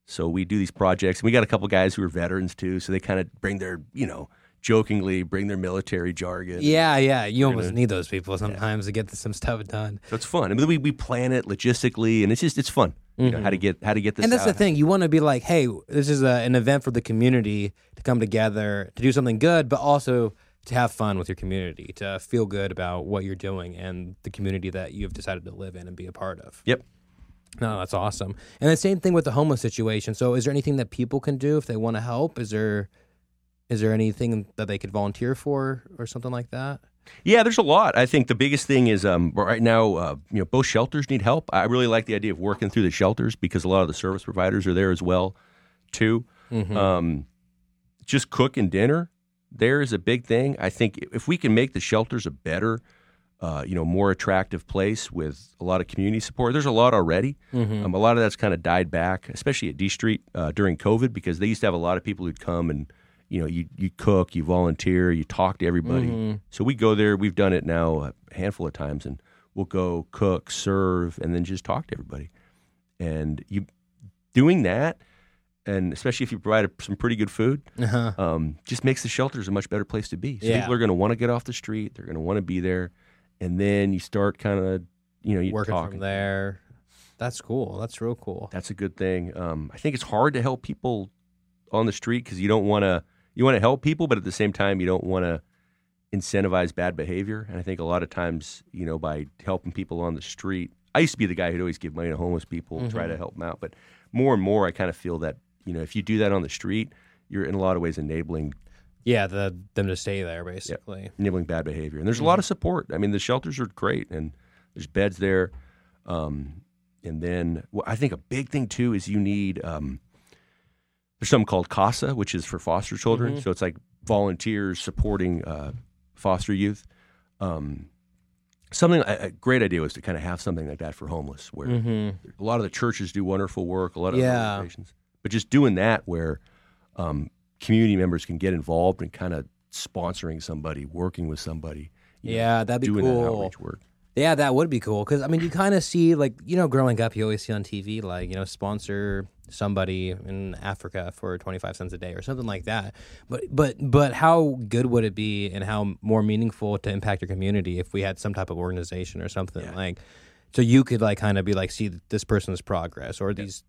so we do these projects, and we got a couple guys who are veterans too, so they kind of bring their, you know, jokingly bring their military jargon. yeah, yeah. You almost gonna- need those people sometimes to get some stuff done. So it's fun. I mean, we, we plan it logistically, and it's just it's fun. You know, how to get how to get this. Mm-hmm. And that's the thing. You want to be like, hey, this is a, an event for the community to come together to do something good, but also to have fun with your community, to feel good about what you're doing and the community that you've decided to live in and be a part of. Yep. No, that's awesome. And the same thing with the homeless situation. So, is there anything that people can do if they want to help? Is there is there anything that they could volunteer for or something like that? Yeah, there's a lot. I think the biggest thing is um, right now, uh, you know, both shelters need help. I really like the idea of working through the shelters because a lot of the service providers are there as well, too. Um, just cooking dinner there is a big thing. I think if we can make the shelters a better, uh, you know, more attractive place with a lot of community support. There's a lot already. Um, a lot of that's kind of died back, especially at D Street uh, during COVID, because they used to have a lot of people who'd come and you know you you cook, you volunteer, you talk to everybody. So we go there. We've done it now a handful of times, and we'll go cook, serve, and then just talk to everybody. And you doing that, and especially if you provide some pretty good food, Uh-huh. um, just makes the shelters a much better place to be. So Yeah. people are going to want to get off the street. They're going to want to be there, and then you start kind of, you know, you Working from there. That's cool. That's real cool. That's a good thing. Um, I think it's hard to help people on the street because you don't want to. You want to help people, but at the same time, you don't want to incentivize bad behavior. And I think a lot of times, you know, by helping people on the street, I used to be the guy who'd always give money to homeless people, try to help them out. But more and more, I kind of feel that you know, if you do that on the street, you're in a lot of ways enabling Yeah, the them to stay there basically. enabling bad behavior. And there's a lot of support. I mean, the shelters are great, and there's beds there. Um, and then well, I think a big thing too is you need um, there's something called CASA, which is for foster children. So it's like volunteers supporting uh, foster youth. Um, something a, great idea was to kind of have something like that for homeless, where Mm-hmm. a lot of the churches do wonderful work. A lot of Yeah. organizations, but just doing that where um, community members can get involved and kind of sponsoring somebody, working with somebody. you know, Yeah, that'd be doing that cool. outreach work. Yeah, that would be cool because I mean, you kind of see like you know, growing up, you always see on TV like you know, sponsor somebody in Africa for twenty five cents a day or something like that. But but but how good would it be and how more meaningful to impact your community if we had some type of organization or something Yeah. like, so you could like kind of be like, see this person's progress or these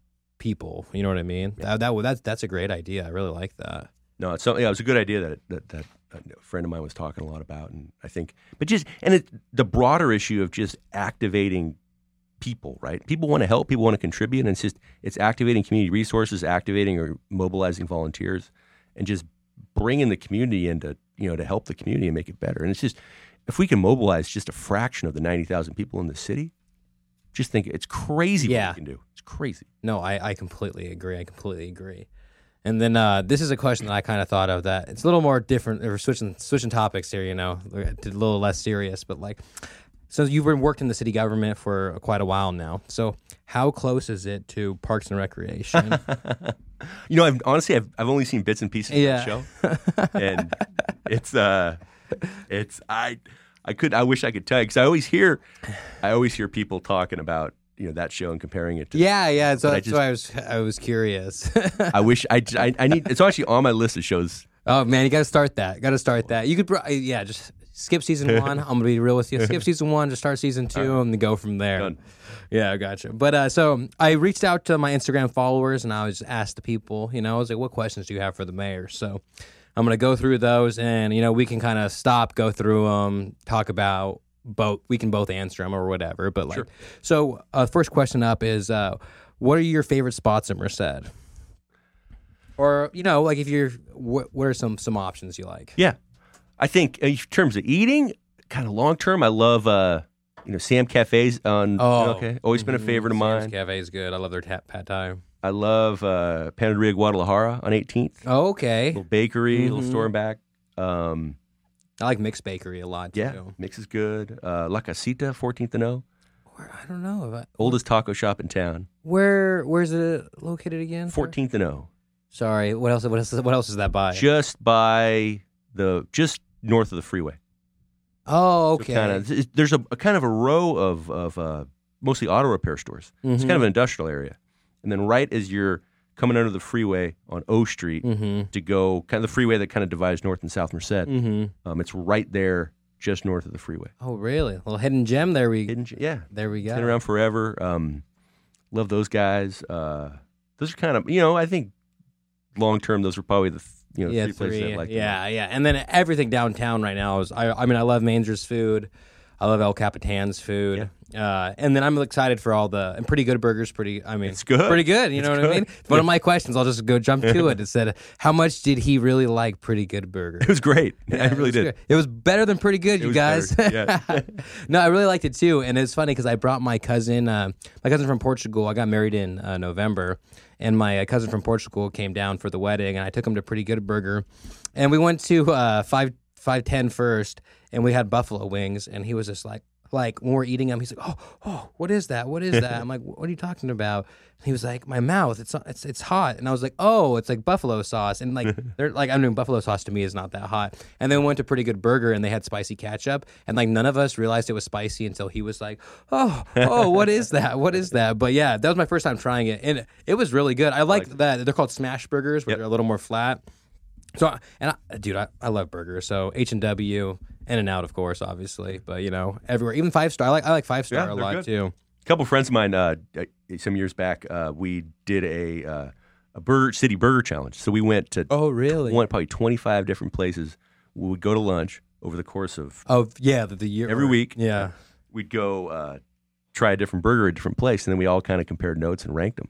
people. You know what I mean? That that would that's that's a great idea. I really like that. No, it's something. Yeah, it was a good idea that that that a friend of mine was talking a lot about, and I think, but just and it, the broader issue of just activating people, right? People want to help, people want to contribute, and it's just it's activating community resources, activating or mobilizing volunteers, and just bringing the community into you know to help the community and make it better. And it's just if we can mobilize just a fraction of the ninety thousand people in the city, just think it's crazy Yeah. what we can do. Crazy. No, I, I completely agree. I completely agree. And then uh, this is a question that I kind of thought of that it's a little more different. We're switching switching topics here, you know, a little less serious. But like, so you've been worked in the city government for quite a while now. So how close is it to Parks and Recreation? *laughs* You know, I've honestly I've I've only seen bits and pieces Yeah. of the show, *laughs* and it's uh, it's I I could I wish I could tell you because I always hear I always hear people talking about you know that show and comparing it to. yeah, yeah. So I that's just- why I was I was curious. I wish I, I I need it's actually on my list of shows. oh man, you got to start that. Got to start that. You could, pro- yeah, just skip season *laughs* one. I'm gonna be real with you. Skip season one, just start season two, and then go from there. Done. Yeah, I gotcha. But uh, so I reached out to my Instagram followers and I was asked the people, you know, I was like, what questions do you have for the mayor? So I'm gonna go through those, and you know, we can kind of stop, go through them, talk about both. We can both answer them or whatever. But like, so uh, first question up is, uh, what are your favorite spots in Merced? Or you know, like if you're, what, what are some some options you like? Yeah, I think uh, in terms of eating, kind of long term, I love uh, you know Sam Cafes on. Oh, okay, always been a mhm. favorite of Sam's mine. Cafe is good. I love their tap, pad thai. I love uh, Panaderia Guadalajara on 18th. Oh, okay. Little bakery, little Mhm. store and back. Um, I like mixed bakery a lot too. yeah, mix is good. Uh, La Casita, 14th and O, Where, I don't know. If I, oldest taco shop in town. Where where's it located again? 14th and O, Sorry. What else? What else? What else is that by? just by the just north of the freeway. oh, So okay. kind of, there's a, a kind of a row of of uh, mostly auto repair stores. It's kind of an industrial area, and then right as you're coming under the freeway on O Street Mm-hmm. to go kind of the freeway that kind of divides North and South Merced. Mm-hmm. Um, it's right there, just north of the freeway. Oh, really? A little hidden gem. There we. Hidden, Ge- yeah, There we go. been around forever. Um, love those guys. Uh, those are kind of you know I think long term those are probably the th- you know yeah, three places three. Like. yeah, yeah. And then everything downtown right now is. I. I mean, I love Mainzer's food. I love El Capitan's food. Uh, and then I'm excited for all the and pretty good burgers. Pretty. I mean, It's good. Pretty good. You It's know what good. I mean? One of my questions. I'll just go jump to it. It said, "How much did he really like Pretty Good Burger?" It was great. *laughs* I Yeah, it really was did. good. It was better than pretty good, you was guys. yeah. *laughs* no, I really liked it too, and it's funny because I brought my cousin, uh, my cousin from Portugal. I got married in uh, November, and my uh, cousin from Portugal came down for the wedding, and I took him to Pretty Good Burger, and we went to uh, five five ten first, and we had buffalo wings, and he was just like. Like when we're eating them, he's like, "Oh, oh, what is that? What is that?" I'm like, "What are you talking about?" And he was like, "My mouth, it's it's it's hot." And I was like, "Oh, it's like buffalo sauce." And like *laughs* they're like, "I'm mean, buffalo sauce to me is not that hot. And then we went to Pretty Good Burger and they had spicy ketchup, and like none of us realized it was spicy until he was like, "Oh, oh, what is that? What is that?" But yeah, that was my first time trying it, and it was really good. I liked that. They're called smash burgers, where Yep. they're a little more flat. So and I, dude, I, I love burgers. So H and W, In and Out, of course, obviously, but you know, everywhere, even five star. I like I like five star Yeah, a lot good. too. A couple friends of mine, uh, uh, some years back, uh, we did a uh, a burger city burger challenge. So we went to Oh, really? went probably twenty five different places. We would go to lunch over the course of Oh, yeah, the, the year every week. Yeah. we'd go uh, try a different burger at a different place, and then we all kind of compared notes and ranked them.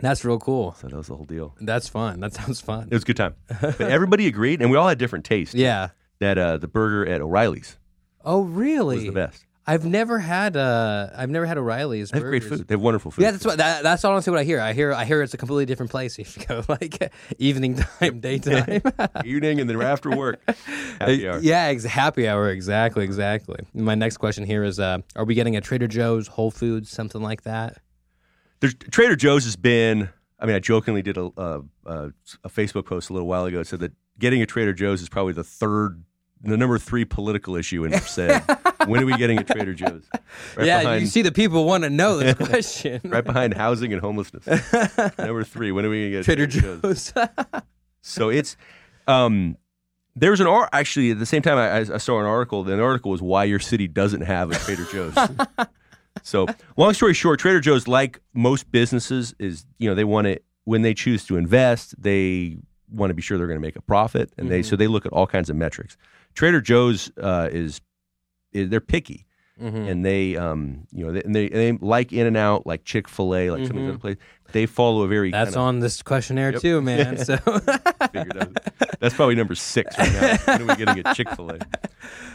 That's real cool. So that was the whole deal. That's fun. That sounds fun. It was a good time. *laughs* but everybody agreed, and we all had different tastes. Yeah. That uh, the burger at O'Reilly's Oh, really? was the best. I've never had uh I've never had O'Reilly's. They have great food. They have wonderful food. Yeah, that's what that, that's honestly what I hear. I hear I hear it's a completely different place if *laughs* you go like evening time, daytime. *laughs* Evening and then after work, *laughs* happy hour. Yeah, ex- happy hour. Exactly, exactly. My next question here is: uh, Are we getting a Trader Joe's, Whole Foods, something like that? There's Trader Joe's has been. I mean, I jokingly did a, a, a, a Facebook post a little while ago. It said that getting a Trader Joe's is probably the third, the number three political issue in Merced. when are we getting a Trader Joe's? Right yeah, behind, you see, the people want to know this *laughs* question. right behind housing and homelessness. *laughs* number three. When are we going to get a Trader Trader, Joe's? Joe's. *laughs* So it's. Um, there was an art actually at the same time I, I saw an article. The article was why your city doesn't have a Trader Joe's. so long story short, Trader Joe's, like most businesses, is you know they want to when they choose to invest, they want to be sure they're going to make a profit, and they so they look at all kinds of metrics. Trader Joe's uh, is, is they're picky, Mhm. and they um you know they, and they, they like In and Out, like Chick Fil A, like some of these other places. They follow a very That's kind of, on this questionnaire Yep. too, *laughs* man. So figured out. That's probably number six right now. *laughs* when are we getting a Chick Fil A?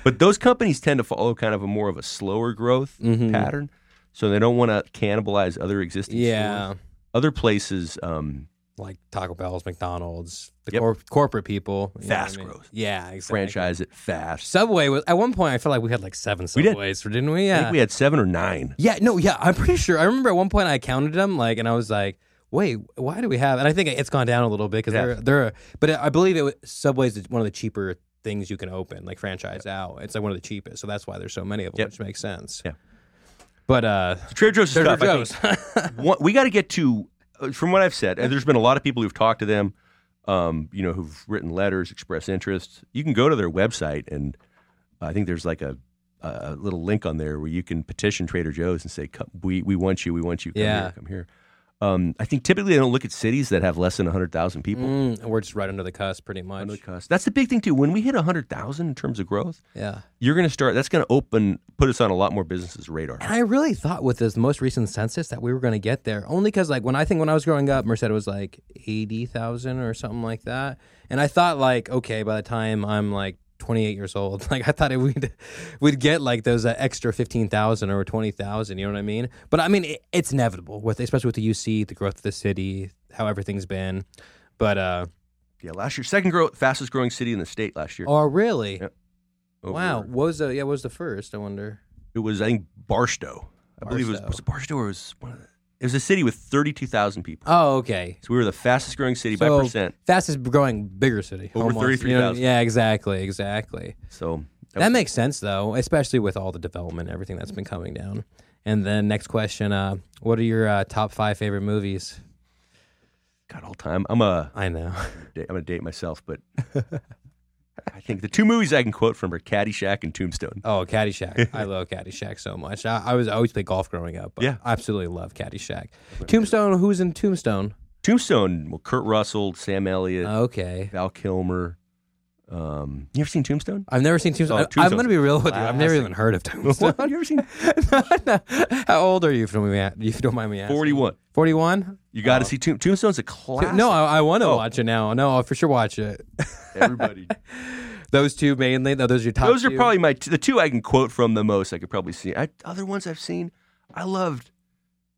But those companies tend to follow kind of a more of a slower growth Mhm. pattern, so they don't want to cannibalize other existing yeah, stores. Other places, um, like Taco Bell's, McDonald's, the Yep. cor- corporate people, you know what Fast I mean? growth. Yeah, exactly. franchise it fast. Subway was at one point. I felt like we had like seven We did. subways, didn't we? I Yeah, think we had seven or nine. yeah. No, yeah. I'm pretty sure. I remember at one point I counted them, like, and I was like, "Wait, why do we have?" And I think it's gone down a little bit because Yeah. they're they're. But I believe it was, Subway's is one of the cheaper things you can open, like franchise out. It's like one of the cheapest, so that's why there's so many of them, Yep. which makes sense. Yeah. But uh, Trader Joe's is Trader tough. Joe's. we got to get to, from what I've said, and there's been a lot of people who've talked to them, um, you know, who've written letters, expressed interest. You can go to their website and I think there's like a a little link on there where you can petition Trader Joe's and say, "Come- "We we want you, we want you, come Yeah. here, come here." Um, I think typically they don't look at cities that have less than hundred thousand people. Mm, we're just right under the cusp, pretty much. Under the cusp. That's the big thing too. When we hit hundred thousand in terms of growth, Yeah. you're going to start. That's going to open, put us on a lot more businesses' radar. And I really thought with this most recent census that we were going to get there, only because like when I think when I was growing up, Merced was like eighty thousand or something like that, and I thought like okay, by the time I'm like 28 years old, *laughs* like I thought it, we'd we'd get like those uh, extra 15,000 or 20,000. You know what I mean? But I mean it, it's inevitable with especially with the UC, the growth of the city, how everything's been. But uh Yeah, last year, second grow, fastest growing city in the state last year. oh really? Yep. Wow. What was the yeah? What was the first? I wonder. It was I think Barstow. I believe it was Barstow. was it Barstow or was one of the, it was a city with thirty two thousand people. Oh okay. So we were the fastest growing city So- by percent. Fastest growing bigger city. Over almost, know? 33,000. Yeah, exactly, exactly. So That makes sense though, especially with all the development, and everything that's been coming down. And then next question: uh, What are your uh, top five favorite movies? God all time. I'm a I know. *laughs* I'm gonna date myself, but *laughs* I think the two movies I can quote from are Caddyshack and Tombstone. Oh, Caddyshack. *laughs* I love Caddyshack so much. I, I was I always played golf growing up. But Yeah. I absolutely love Caddyshack. Tombstone. Who's in Tombstone? Tombstone, well, Kurt Russell, Sam Elliott, Okay. Val Kilmer. Um, you ever seen Tombstone? I've never seen Tombstone. Oh, I, am going to be real with you. I've never even heard of Tombstone. What? You ever seen *laughs* No, no. How old are you? If you don't mind me you don't mind me asking. 41? Forty-one. You got to see Tomb- Tombstone's a classic. No, I, I want to Oh. watch it now. No, I'll for sure watch it. everybody. *laughs* Those two mainly. no, Those are your top. Those are two? probably my t- the two I can quote from the most. I could probably see. I, other ones I've seen, I loved.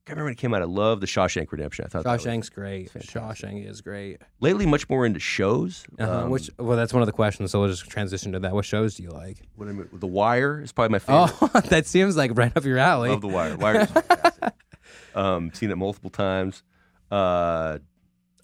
I remember when it came out. I loved the Shawshank Redemption. I thought Shawshank's great. fantastic. Shawshank is great. lately much more into shows. Uh-huh. Um, Which well, that's one of the questions. So we'll just transition to that. What shows do you like? what I mean, The Wire is probably my favorite. Oh, *laughs* that seems like right up your alley. Love The Wire. Wire is fantastic. *laughs* um, seen it multiple times. Uh,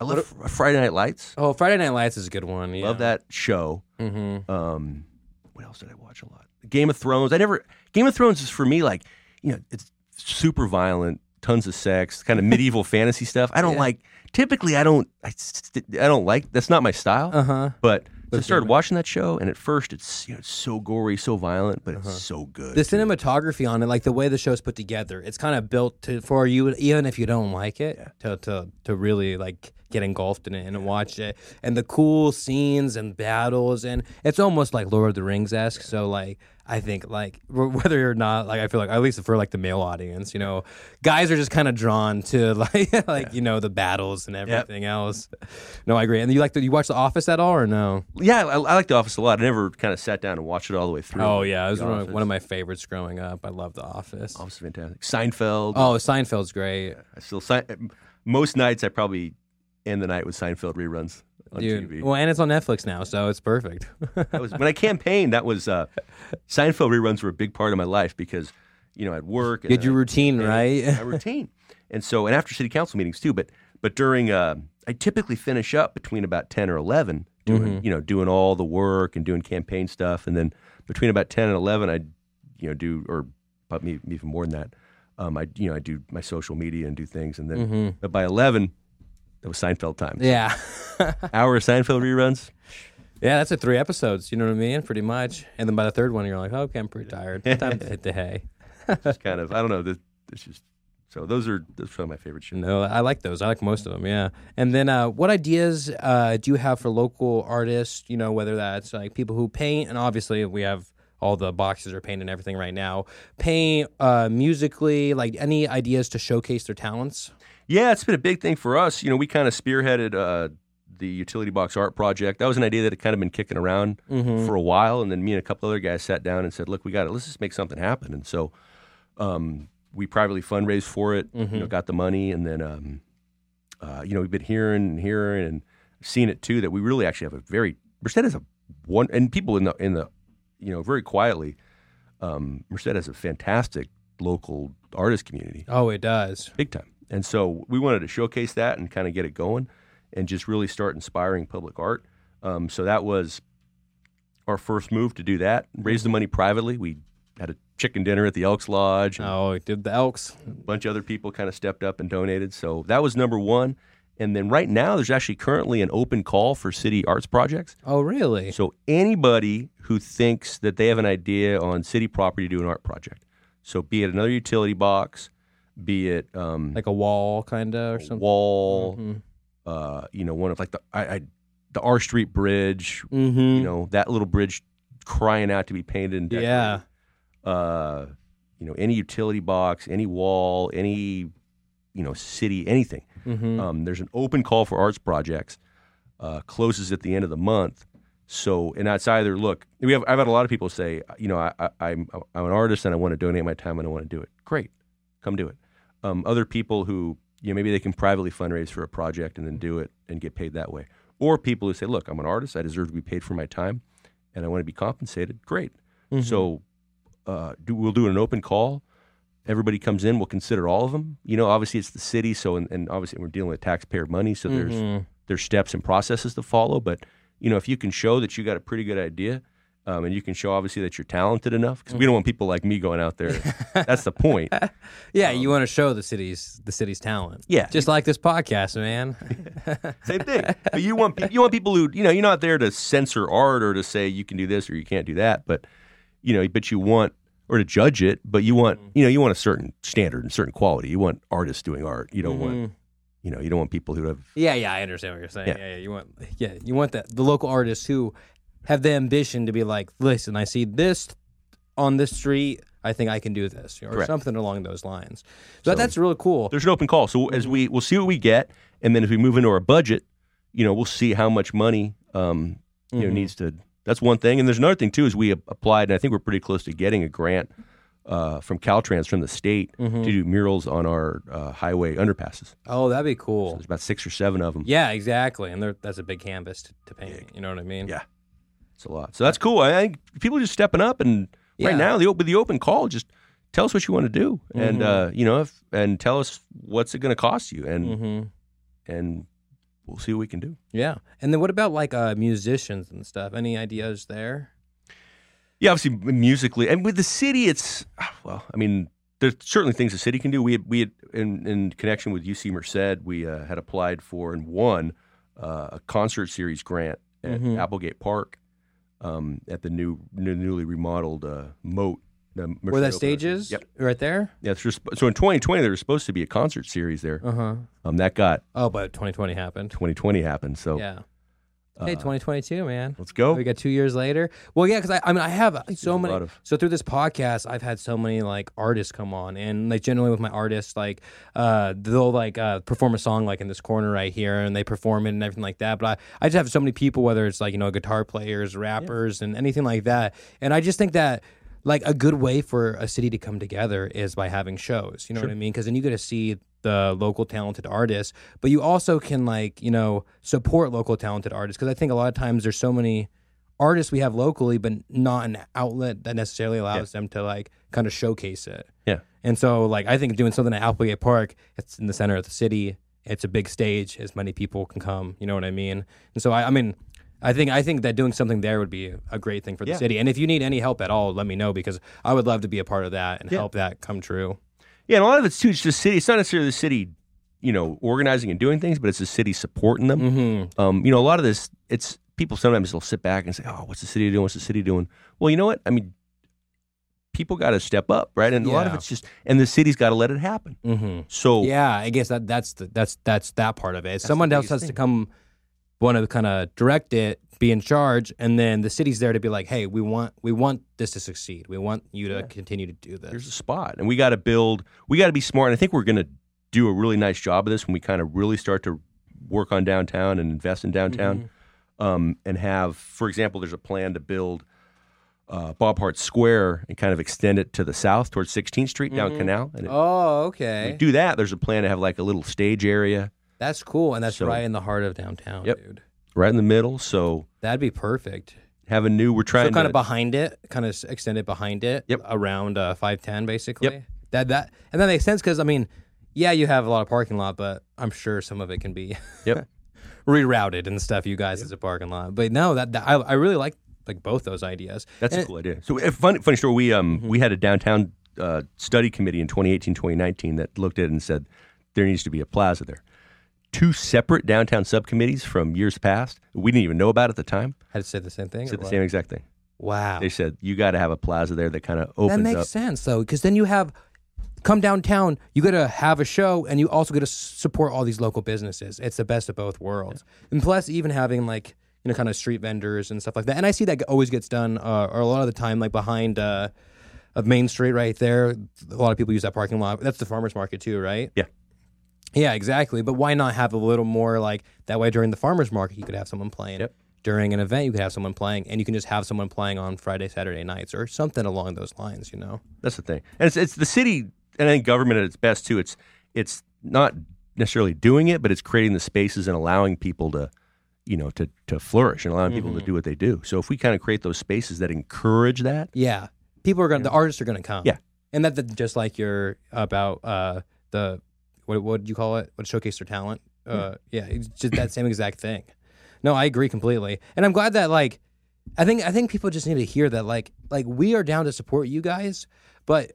I love Fr- Friday Night Lights. oh, Friday Night Lights is a good one. Yeah. Love that show. Mm-hmm. Um, what else did I watch a lot? Game of Thrones. I never. Game of Thrones is for me like you know it's super violent, tons of sex, kind of medieval fantasy stuff. I don't Yeah. like. Typically, I don't. I, I don't like. That's not my style. Uh huh. But I started watching that show, and at first it's you know it's so gory, so violent, but it's so good. Uh-huh. The cinematography on it, like the way the show's put together, it's kind of built to for you, even if you don't like it, to, to to really like get engulfed in it and watch it, and the cool scenes and battles, and it's almost like Lord of the Rings esque. So like, I think like wh- *laughs* whether or not like I feel like at least for like the male audience, you know, guys are just kind of drawn to *laughs* like like you know the battles and everything else. No, I agree. And you like the, you watch The Office at all or no? Yeah, I, I like The Office a lot. I never kind of sat down and watched it all the way through. Oh yeah, it was one of, one of my favorites growing up. I love The Office. Office is fantastic. Seinfeld. Oh, Seinfeld's great. I still most nights I probably end the night with Seinfeld reruns on Dude. TV. Well, and it's on Netflix now, so it's perfect. That was when I campaigned. That was uh, Seinfeld reruns were a big part of my life because you know I'd work. and Get your I- routine right. My routine, and so and after city council meetings too. But but during uh, I typically finish up between about ten or eleven doing Mm-hmm. you know doing all the work and doing campaign stuff, and then between about ten and eleven I you know do or but me even more than that. Um, I you know I do my social media and do things, and then but by eleven. That was Seinfeld time. Yeah. *laughs* Hour of Seinfeld reruns. yeah, that's at three episodes. You know what I mean? Pretty much. And then by the third one, you're like, okay, I'm pretty tired. Time to hit the hay. *laughs* Just kind of I don't know. This, this just so those are those are some of my favorite shows. No, I like those. I like most of them. Yeah. And then, uh, what ideas uh, do you have for local artists? You know, whether that's like people who paint, and obviously we have all the boxes are painted and everything right now. Paint uh, musically, like any ideas to showcase their talents? Yeah, it's been a big thing for us. You know, we kind of spearheaded uh, the utility box art project. That was an idea that had kind of been kicking around for a while, and then me and a couple other guys sat down and said, "Look, we got it. Let's just make something happen." And so, um, we privately fundraised for it. You know, got the money, and then, um, uh, you know, we've been hearing and hearing and seeing it too that we really actually have a very Merced has a one, and people in the in the, you know, very quietly, um, Merced has a fantastic local artist community Oh, it does. big time. And so we wanted to showcase that and kind of get it going and just really start inspiring public art. Um, so that was our first move to do that. Raise the money privately. We had a chicken dinner at the Elks Lodge. Oh, did the Elks. A bunch of other people kind of stepped up and donated. So that was number one. And then right now, there's actually currently an open call for city arts projects. Oh, really? So anybody who thinks that they have an idea on city property to do an art project, so be it another utility box, be it um, like a wall, kind of, or something. wall, Mhm. uh, you know, one of like the I, I the R Street Bridge, Mm-hmm. you know, that little bridge crying out to be painted and decorated. yeah. Uh, you know, any utility box, any wall, any you know, city, anything. Mm-hmm. Um, there's an open call for arts projects. Uh, closes at the end of the month. So, and that's either look. We have. I've had a lot of people say, you know, I, I, I'm I'm an artist and I want to donate my time and I want to do it. Great, come do it. Um, other people who, you know, maybe they can privately fundraise for a project and then do it and get paid that way. Or people who say, look, I'm an artist. I deserve to be paid for my time, and I want to be compensated. Great. So, uh, do, we'll do an open call. Everybody comes in. We'll consider all of them. You know, obviously it's the city, so and, and obviously we're dealing with taxpayer money, so there's Mhm. there's steps and processes to follow. But you know, if you can show that you got a pretty good idea, um, and you can show obviously that you're talented enough, because we don't want people like me going out there. That's the point. *laughs* Yeah, you want to show the city's the city's talent. Um, Yeah. just like this podcast, man. *laughs* Same thing. But you want *laughs* you want people who you know you're not there to censor art or to say you can do this or you can't do that, but you know, but you want or to judge it, but you want you know you want a certain standard and certain quality. You want artists doing art. You don't want you know you don't want people who have yeah, yeah, I understand what you're saying. Yeah. Yeah, yeah, you want yeah, you want that the local artists who have the ambition to be like, listen, I see this on this street. I think I can do this, or Correct. something along those lines. So, that's really cool. there's an open call. So as we we'll see what we get, and then as we move into our budget, you know, we'll see how much money um, you know Mhm. needs to. That's one thing, and there's another thing too. Is we applied, and I think we're pretty close to getting a grant uh, from Caltrans from the state Mhm. to do murals on our uh, highway underpasses. Oh, that'd be cool. There's about six or seven of them. Yeah, exactly. And that's a big canvas to, to paint. You know what I mean? Yeah. It's a lot. So that's cool. I think people are just stepping up, and Yeah. right now the open the open call just tell us what you want to do, and Mhm. uh, you know, if, and tell us what's it going to cost you, and Mm-hmm. and we'll see what we can do. Yeah. And then what about like uh, musicians and stuff? Any ideas there? Yeah, obviously musically, and with the city, it's well. I mean, there's certainly things the city can do. We had, we had in, in connection with UC Merced, we uh, had applied for and won uh, a concert series grant at Mhm. Applegate Park um, at the new, new newly remodeled uh, moat. Where that stage is? Yep. Right there? Yeah, it's just, so in 2020 there was supposed to be a concert series there. Uh huh. Um, that got Oh, but 2020 happened. 2020 happened. So yeah. Uh, hey, 2022, man. let's go. We got two years later. Well, yeah, because I, I mean, I have so there's a many. of- So through this podcast, I've had so many like artists come on, and like generally with my artists, like uh, they'll like uh, perform a song like in this corner right here, and they perform it and everything like that. But I, I just have so many people, whether it's like you know guitar players, rappers, and anything like that, and I just think that. Like a good way for a city to come together is by having shows. You know what I mean? Because then you get to see the local talented artists, but you also can like you know support local talented artists. Because I think a lot of times there's so many artists we have locally, but not an outlet that necessarily allows them to like kind of showcase it. Yeah. And so, like, I think doing something at Applegate Park, it's in the center of the city. It's a big stage, as many people can come. You know what I mean? And so, I, I mean, I think I think that doing something there would be a great thing for the Yeah. city. And if you need any help at all, let me know because I would love to be a part of that and Yeah. help that come true. Yeah, and a lot of it's too. It's just city. It's not necessarily the city, you know, organizing and doing things, but it's the city supporting them. Mm-hmm. Um, you know, a lot of this, it's people sometimes they'll sit back and say, "Oh, what's the city doing? What's the city doing?" Well, you know what? I mean, people got to step up, right? And a lot of it's just, and the city's got to let it happen. Mm-hmm. So Yeah, I guess that that's the, that's that's that part of it. Someone else has to come, want to kind of direct it, be in charge, and then the city's there to be like, hey, we want we want this to succeed. We want you to Yeah. continue to do this. there's a spot, and we got to build. We got to be smart, and I think we're going to do a really nice job of this when we kind of really start to work on downtown and invest in downtown. Mm-hmm. um, and have, for example, there's a plan to build uh, Bob Hart Square and kind of extend it to the south towards 16th Street down Mhm. Canal. And if Oh, okay, do that, there's a plan to have like a little stage area that's cool, and that's So- right in the heart of downtown, Yep. dude. right in the middle. So That'd be perfect. have a new. We're trying so kind to of behind it, kind of extend it behind it, Yep. around uh, five ten, basically. Yep. That that and that makes sense because I mean, yeah, you have a lot of parking lot, but I'm sure some of it can be *laughs* Yep. rerouted and stuff. You guys as a parking lot, but no, that, that I, I really like like both those ideas. That's And a cool idea. So, a funny, funny story. We um we had a downtown uh, study committee in 2018, 2019 that looked at it and said there needs to be a plaza there. Two separate downtown subcommittees from years past. We didn't even know about at the time. Had to say the same thing. Said the what? same exact thing. Wow. They said you got to have a plaza there that kind of opens that makes up. sense though, because then you have come downtown. You got to have a show, and you also got to support all these local businesses. It's the best of both worlds, and plus even having like you know kind of street vendors and stuff like that. And I see that always gets done, uh, or a lot of the time, like behind. Uh, of Main Street, right there. A lot of people use that parking lot. That's the farmers market too, right? Yeah. Yeah, exactly. But why not have a little more like that way during the farmers market you could have someone playing. Yep. During an event you could have someone playing and you can just have someone playing on Friday, Saturday nights or something along those lines, you know. That's the thing, and it's it's the city and I think government at its best too. It's it's not necessarily doing it, but it's creating the spaces and allowing people to, you know, to to flourish and allowing people Mm-hmm. to do what they do. So if we kind of create those spaces that encourage that, Yeah. People are going to the artists are going to come. Yeah. And that that just like you're about uh the what what do you call it? What showcase their talent? Uh yeah, it's just that same exact thing. No, I agree completely. And I'm glad that like I think I think people just need to hear that like like we are down to support you guys, but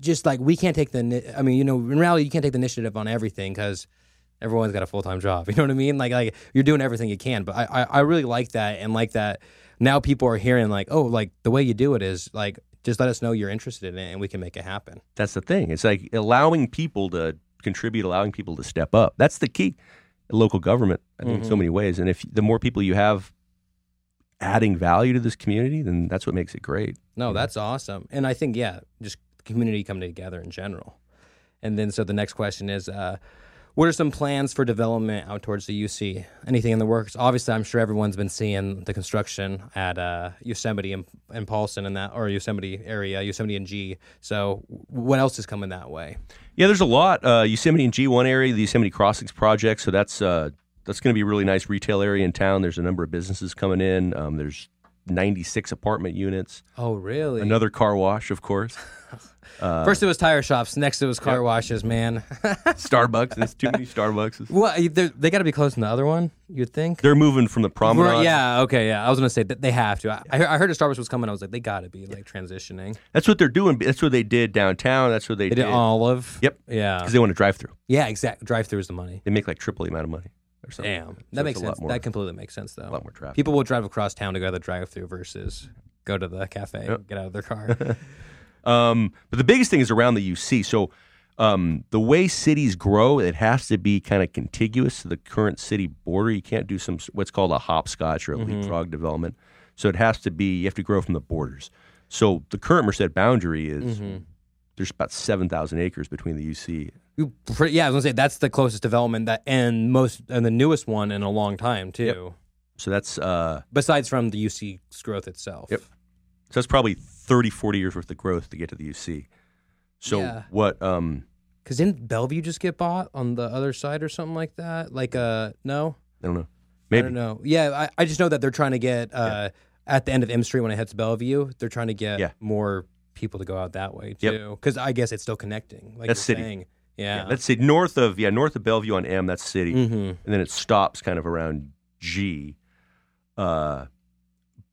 just like we can't take the I mean, you know, in reality you can't take the initiative on everything cuz everyone's got a full-time job. *laughs* You know what I mean? Like like you're doing everything you can, but I I, I really like that and like that now people are hearing like, "Oh, like the way you do it is like just let us know you're interested in it and we can make it happen." that's the thing. It's like allowing people to contribute, allowing people to step up. That's the key. Local government, I think, in so many ways. And if the more people you have adding value to this community, then that's what makes it great. No, that's awesome. And I think yeah, just community coming together in general. And then so the next question is uh what are some plans for development out towards the UC? Anything in the works? Obviously, I'm sure everyone's been seeing the construction at uh, Yosemite and, and Paulson and that, or Yosemite area, Yosemite and G. So, what else is coming that way? Yeah, there's a lot. Uh, Yosemite and G1 area, the Yosemite Crossings project. So that's uh, that's going to be a really nice retail area in town. There's a number of businesses coming in. Um, there's 96 apartment units. Oh, really? Another car wash, of course. Uh, First it was tire shops. Next it was car washes. Man, *laughs* Starbucks. There's too many Starbucks. they're- they got to be close to the other one. You'd think. They're moving from the promenade. Right, yeah. Okay. Yeah. I was gonna say that they have to. I, I heard- I heard a Starbucks was coming. I was like, they got to be like transitioning. That's what they're doing. That's what they did downtown. That's what they, They did Olive. Yep. Yeah. Because they want to drive through. Yeah. Exact. Drive through is the money. They make like triple the amount of money or something. Damn. That makes sense. more- that completely makes sense though. a lot more traffic. People will drive across town to go to the drive-through versus go to the cafe and get out of their car. *laughs* Um, but the biggest thing is around the UC. So um, the way cities grow, it has to be kind of contiguous to the current city border. You can't do some what's called a hopscotch or a leapfrog development. So it has to be you have to grow from the borders. So the current Merced boundary is there's about seven thousand acres between the UC. You yeah, I was gonna say that's the closest development that and most and the newest one in a long time too. So that's uh, Besides from the UC's growth itself. Yep. so that's probably 30, 40 years worth of growth to get to the UC. So Yeah. what? Um, Because didn't Bellevue just get bought on the other side or something like that? Like, uh, no, I don't know. Maybe. I don't know. Yeah, I, I just know that they're trying to get uh, at the end of M Street when it hits Bellevue, they're trying to get Yeah. more people to go out that way Yep. too. Because I guess it's still connecting. Like That's you're city. saying. Yeah. Let's see, north of yeah, north of Bellevue on M, that's city, mm-hmm. and then it stops kind of around G. Uh,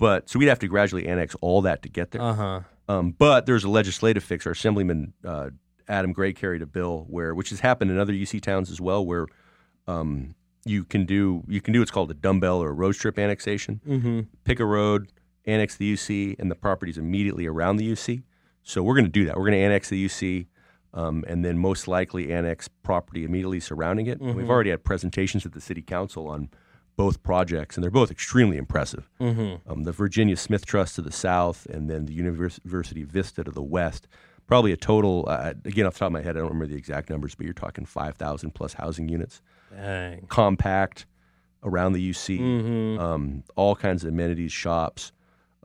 but so we'd have to gradually annex all that to get there. Uh huh. Um, but there's a legislative fix. Our Assemblyman uh, Adam Gray carried a bill where, which has happened in other UC towns as well, where um, you can do you can do what's called a dumbbell or a road strip annexation. Mm-hmm. Pick a road, annex the UC, and the properties immediately around the UC. So we're going to do that. We're going to annex the UC, um, and then most likely annex property immediately surrounding it. And We've already had presentations at the City Council on both projects, and they're both extremely impressive. Mm-hmm. Um, the Virginia Smith Trust to the south, and then the University Vista to the west. Probably a total, uh, again, off the top of my head, I don't remember the exact numbers, but you're talking 5,000 plus housing units. Dang. Compact around the UC, Mm-hmm. um, all kinds of amenities, shops.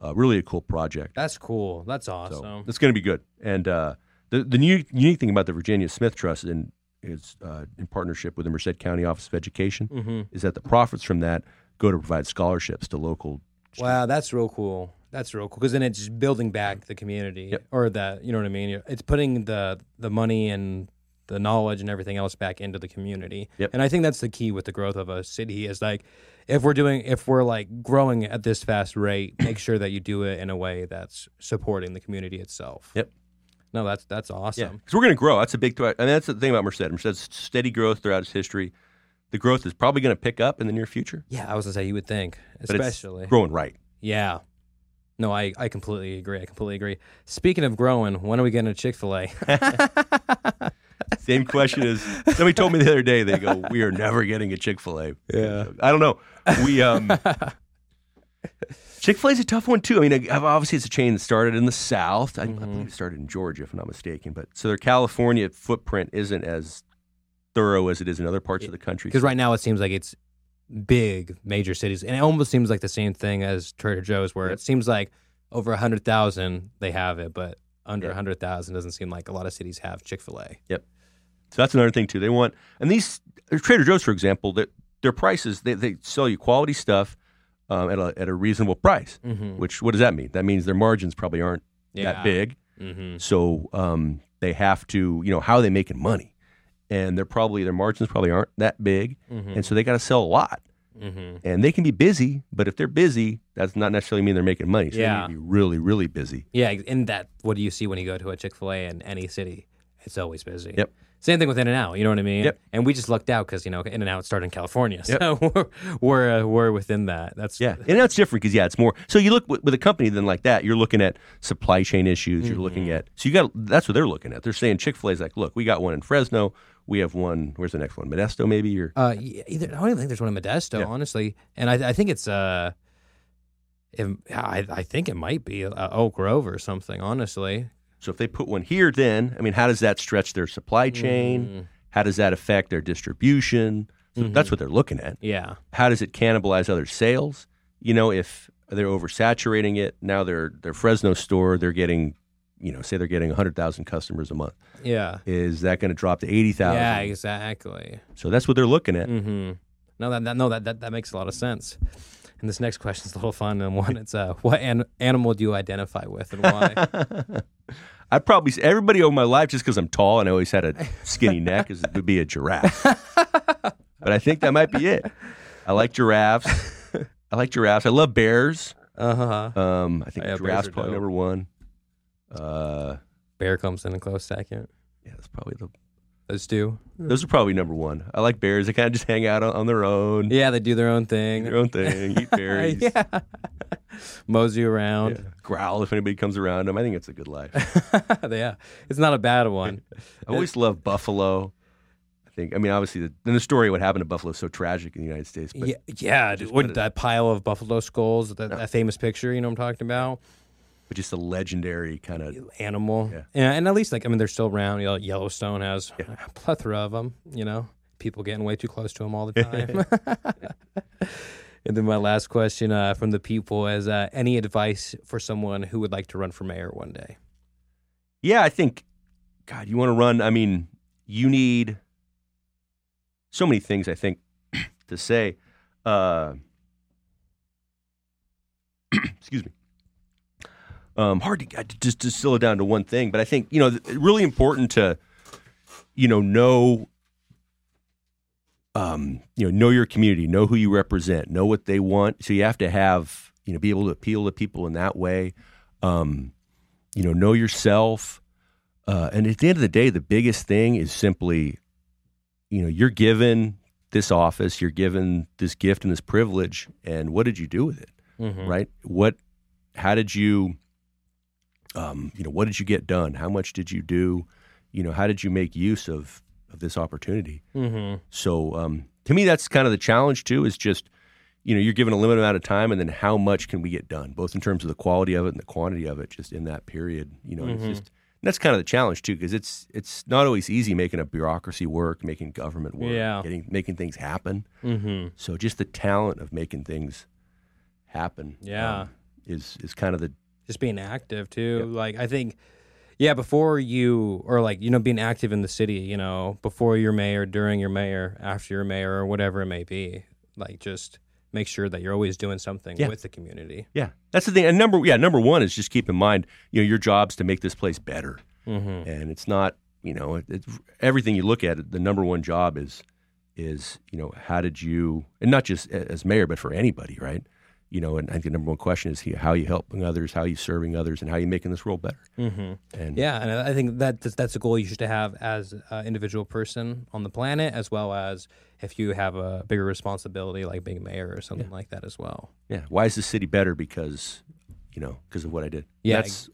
Uh, really a cool project. That's cool. That's So awesome. it's going to be good. And uh, the the unique, unique thing about the Virginia Smith Trust in, is uh, in partnership with the Merced County Office of Education mm-hmm. is that the profits from that go to provide scholarships to local. Wow, that's real cool. That's real cool because then it's building back the community, Yep. or the you know what I mean. It's putting the the money and the knowledge and everything else back into the community. Yep. And I think that's the key with the growth of a city is like if we're doing if we're like growing at this fast rate, make sure that you do it in a way that's supporting the community itself. Yep. No, that's that's awesome. because we're going to grow. That's a big threat. I mean, that's the thing about Merced. Merced's steady growth throughout its history. the growth is probably going to pick up in the near future. Yeah, I was gonna say you would think, especially. growing right. Yeah. No, I, I completely agree. I completely agree. Speaking of growing, when are we getting a Chick Fil A? Same question as somebody told me the other day. They go, "We are never getting a Chick Fil A." Yeah. I don't know. We um, *laughs* Chick Fil A is a tough one too. I mean, obviously it's a chain that started in the South. I, I mm-hmm. believe it started in Georgia, if I'm not mistaken. But so their California footprint isn't as thorough as it is in other parts of the country. Because right now it seems like it's big major cities, and it almost seems like the same thing as Trader Joe's, where Yep. it seems like over a hundred thousand they have it, but under a Yeah. hundred thousand doesn't seem like a lot of cities have Chick Fil A. Yep. So that's another thing too. They want and these Trader Joe's, for example, that their prices they, they sell you quality stuff um, at a at a reasonable price. Mm-hmm. Which what does that mean? That means their margins probably aren't that big. Mm-hmm. So um, they have to you know how are they making money, and they're probably their margins probably aren't that big, Mm-hmm. and so they got to sell a lot. Mm-hmm. And they can be busy, but if they're busy, that's not necessarily mean they're making money. So Yeah. they need to be really really busy. Yeah, and that what do you see when you go to a Chick Fil A in any city? It's always busy. Yep. Same thing with In and Out. You know what I mean? Yep. And we just lucked out because you know In and Out started in California, Yep. so *laughs* we're we're, uh, we're within that. That's Yeah, In and that's different because yeah, it's more. So you look with, with a company then like that, you're looking at supply chain issues. You're looking at so you got that's what they're looking at. They're saying Chick Fil A's like, look, we got one in Fresno. We have one. Where's the next one? Modesto, maybe or Uh, either, I don't even think there's one in Modesto, Yeah. honestly, and I, I think it's uh, it, I, I think it might be uh, Oak Grove or something. Honestly, so if they put one here, then I mean, how does that stretch their supply chain? Mm, How does that affect their distribution? So Mhm. that's what they're looking at. yeah, How does it cannibalize other sales? You know, if they're oversaturating it, now their their Fresno store, they're getting, you know, say they're getting 100,000 customers a month. yeah, Is that going to drop to 80,000? yeah, exactly. So that's what they're looking at. Mm-hmm. No, that, that no that, that that makes a lot of sense. And this next question is a little fun. And one, it's uh, what an- animal do you identify with and why? *laughs* I'd probably everybody over my life, just because I'm tall and I always had a skinny neck, is would be a giraffe. *laughs* but I think that might be it. I like giraffes. I like giraffes. I love bears. uh huh. Um, I think Yeah, giraffes probably dope. number one. Uh, Bear comes in a close second. yeah, that's probably the. Those two. Hmm. Those are probably number one. I like bears. They kind of just hang out on, on their own, Yeah, they do their own do thing. their own thing, eat *laughs* berries, yeah. Mosey around. yeah, growl if anybody comes around them. I think it's a good life. *laughs* Yeah. It's not a bad one. *laughs* I always love buffalo. I think. I mean, obviously, the, and the story of what happened to buffalo is so tragic in the United States. But yeah, yeah. dude, What, that pile of buffalo skulls, that, that famous picture, you know what I'm talking about? But just a legendary kind of Animal. Yeah. Yeah. and at least, like, I mean, they're still around. You know, Yellowstone has a plethora of them, you know, people getting way too close to them all the time. *laughs* *laughs* and then my last question uh, from the people is uh, any advice for someone who would like to run for mayor one day? Yeah, I think, God, you want to run. I mean, you need so many things. I think *clears throat* to say. Uh, *clears throat* excuse me. Um, hard to I just distill it down to one thing, but I think you know really important to you know know um, you know know your community, know who you represent, know what they want. So you have to have you know be able to appeal to people in that way. Um, you know, know yourself. Uh, and at the end of the day, the biggest thing is simply, you know, you're given this office, you're given this gift and this privilege, and what did you do with it? Mm-hmm. Right? What? How did you? Um, you know, what did you get done? How much did you do? You know, how did you make use of of this opportunity? Mm-hmm. So um, to me, that's kind of the challenge too. Is just you know you're given a limited amount of time, and then how much can we get done, both in terms of the quality of it and the quantity of it, just in that period. You know, Mhm. it's just that's kind of the challenge too, because it's it's not always easy making a bureaucracy work, making government work, Yeah. getting making things happen. Mm-hmm. So just the talent of making things happen, Yeah. um, is is kind of the just being active too. Like I think, yeah, before you or like you know being active in the city, you know, before you're mayor, during your mayor, after you're mayor, or whatever it may be. Like just make sure that you're always doing something Yeah. with the community. yeah. That's the thing. And number yeah, number one is just keep in mind, you know, your job's to make this place better. Mm-hmm. and it's not you know it, it's everything you look at the number one job is is you know how did you and not just as mayor but for anybody right you know, and I think the number one question is how are you helping others, how are you serving others, and how are you making this world better. Mm-hmm. And Yeah, and I think that that's, a goal you should have as an individual person on the planet, as well as if you have a bigger responsibility like being mayor or something like that as well. yeah, why is the city better? Because you know, because of what I did. Yeah, That's,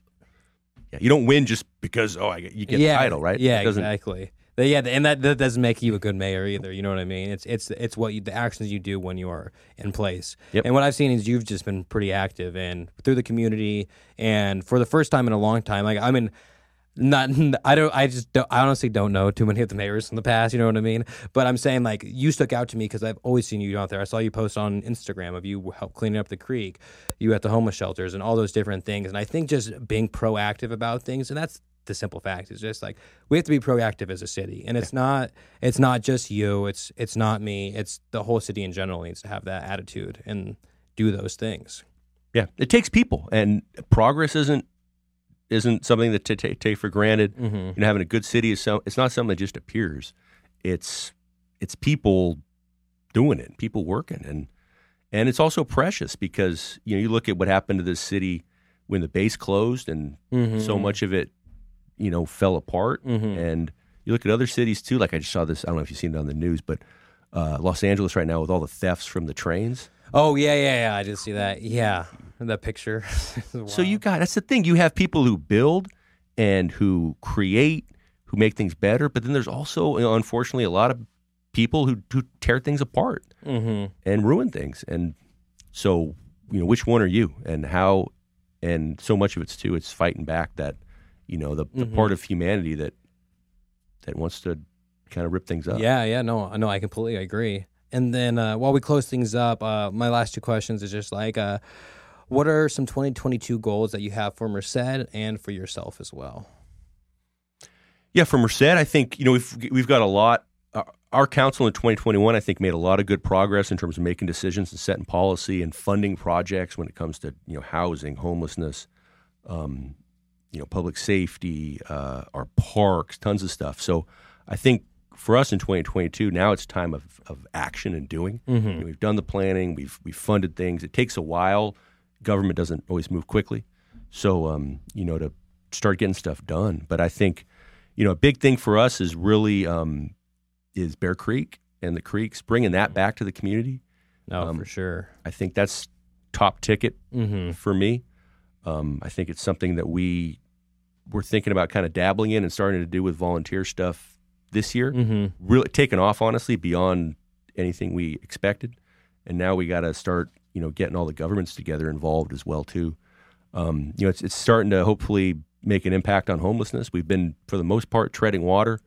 yeah. You don't win just because oh, I get, you get yeah, the title, right? Yeah, exactly. Yeah, and that, that doesn't make you a good mayor either. You know what I mean? It's it's it's what you, the actions you do when you are in place. Yep. And what I've seen is you've just been pretty active and through the community, and for the first time in a long time. Like I mean, not *laughs* I don't I just don't, I honestly don't know too many of the mayors in the past. You know what I mean? But I'm saying like you stuck out to me because I've always seen you out there. I saw you post on Instagram of you help cleaning up the creek, you at the homeless shelters, and all those different things. And I think just being proactive about things, and that's the simple fact is just like we have to be proactive as a city and it's not it's not just you it's it's not me it's the whole city in general needs to have that attitude and do those things yeah, it takes people, and progress isn't isn't something that to take take for granted. mm-hmm. You know, having a good city is so it's not something that just appears. It's it's people doing it, people working, and and it's also precious because you know you look at what happened to this city when the base closed and so much of it, you know, fell apart. Mhm. And you look at other cities too. Like I just saw this. I don't know if you've seen it on the news, but uh, Los Angeles right now with all the thefts from the trains. oh yeah yeah yeah i did see that yeah that picture *laughs* So you got that's the thing. You have people who build and who create, who make things better. But then there's also, you know, unfortunately, a lot of people who, who tear things apart mm-hmm. and ruin things. And so, you know, which one are you, and how? And so much of it's too. It's fighting back that, you know, the, the Mhm. part of humanity that that wants to kind of rip things up. yeah yeah no no i completely agree and then uh, while we close things up uh, my last two questions is just like uh, what are some 2022 goals that you have for merced and for yourself as well Yeah, for Merced, I think you know we've we've got a lot. Our, our council in 2021, I think, made a lot of good progress in terms of making decisions and setting policy and funding projects when it comes to you know housing, homelessness, um, you know, public safety, uh, our parks, tons of stuff. So I think for us in 2022, now it's time of, of action and doing. mm-hmm. You know, we've done the planning, we've we've funded things. It takes a while. Government doesn't always move quickly, so um, you know to start getting stuff done. But I think you know a big thing for us is really um, is Bear Creek and the creeks, bringing that back to the community. no Um, for sure I think that's top ticket mm-hmm. for me. Um, I think it's something that we we're thinking about kind of dabbling in and starting to do with volunteer stuff this year Mm-hmm. really taken off honestly beyond anything we expected and now we got to start you know getting all the governments together involved as well too um, you know it's, it's starting to hopefully make an impact on homelessness we've been for the most part treading water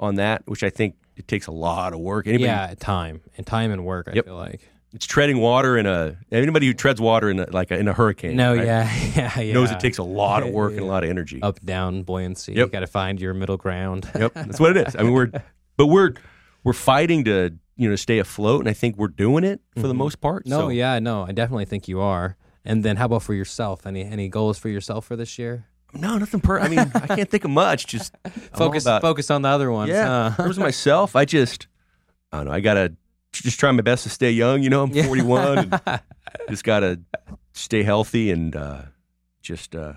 on that which i think it takes a lot of work anybody yeah, time and time and work. I Yep. feel like. It's treading water in a anybody who treads water in a, like a, in a hurricane No, right, yeah, *laughs* yeah, yeah. knows it takes a lot of work and a lot of energy up down buoyancy. Yep. You got to find your middle ground. Yep, that's what it is. I mean, we're *laughs* but we're we're fighting to you know stay afloat, and I think we're doing it for the Mhm. most part. no, so, yeah, no, I definitely think you are. And then how about for yourself? Any any goals for yourself for this year? no, nothing. Per- I mean, I can't think of much. Just Focus about- focus on the other ones. Yeah, in huh? terms of myself, I just I don't know. I gotta just try my best to stay young. You know, I'm 41, and *laughs* just gotta stay healthy and uh, just uh,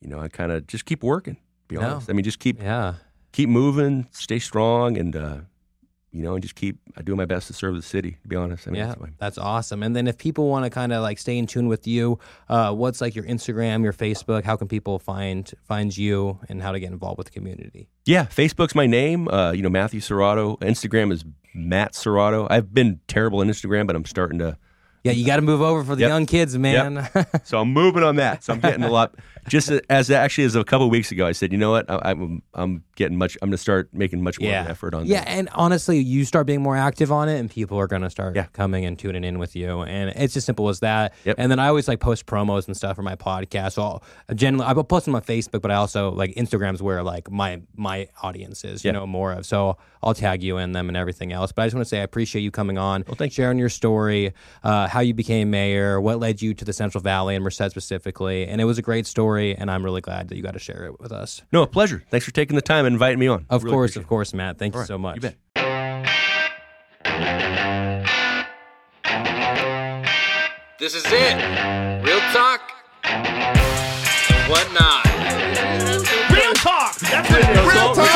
you know, I kind of just keep working. Be No. honest. I mean, just keep yeah. keep moving, stay strong, and uh, you know, and just keep I do my best to serve the city. To be honest, I mean, yeah, that's that's awesome. And then if people want to kind of like stay in tune with you, uh, what's like your Instagram, your Facebook? How can people find find you and how to get involved with the community? Yeah, Facebook's my name. Uh, you know, Mathew Serratto. Instagram is Matt Serratto. I've been terrible on Instagram, but I'm starting to. Yeah, you got to move over for the Yep. young kids, man. *laughs* So I'm moving on that. So I'm getting a lot. Just as actually as a couple of weeks ago, I said, you know what, I, I'm I'm getting much. I'm going to start making much more of Yeah. an effort on. Yeah, that. and honestly, you start being more active on it, and people are going to start Yeah. coming and tuning in with you, and it's as simple as that. Yep. And then I always like post promos and stuff for my podcast. So I'll, generally, I will post them on Facebook, but I also like Instagram's where like my my audience is, you Yeah. know, more of. So I'll tag you in them and everything else. But I just want to say I appreciate you coming on, Well, thank you. sharing your story, uh, how you became mayor, what led you to the Central Valley and Merced specifically, and it was a great story, and I'm really glad that you got to share it with us. No, a pleasure. Thanks for taking the time and inviting me on. Of Really course, of course, Matt. Thank it. All you so much. You bet. This is it. Real talk and whatnot. Real talk. That's it. Real talk.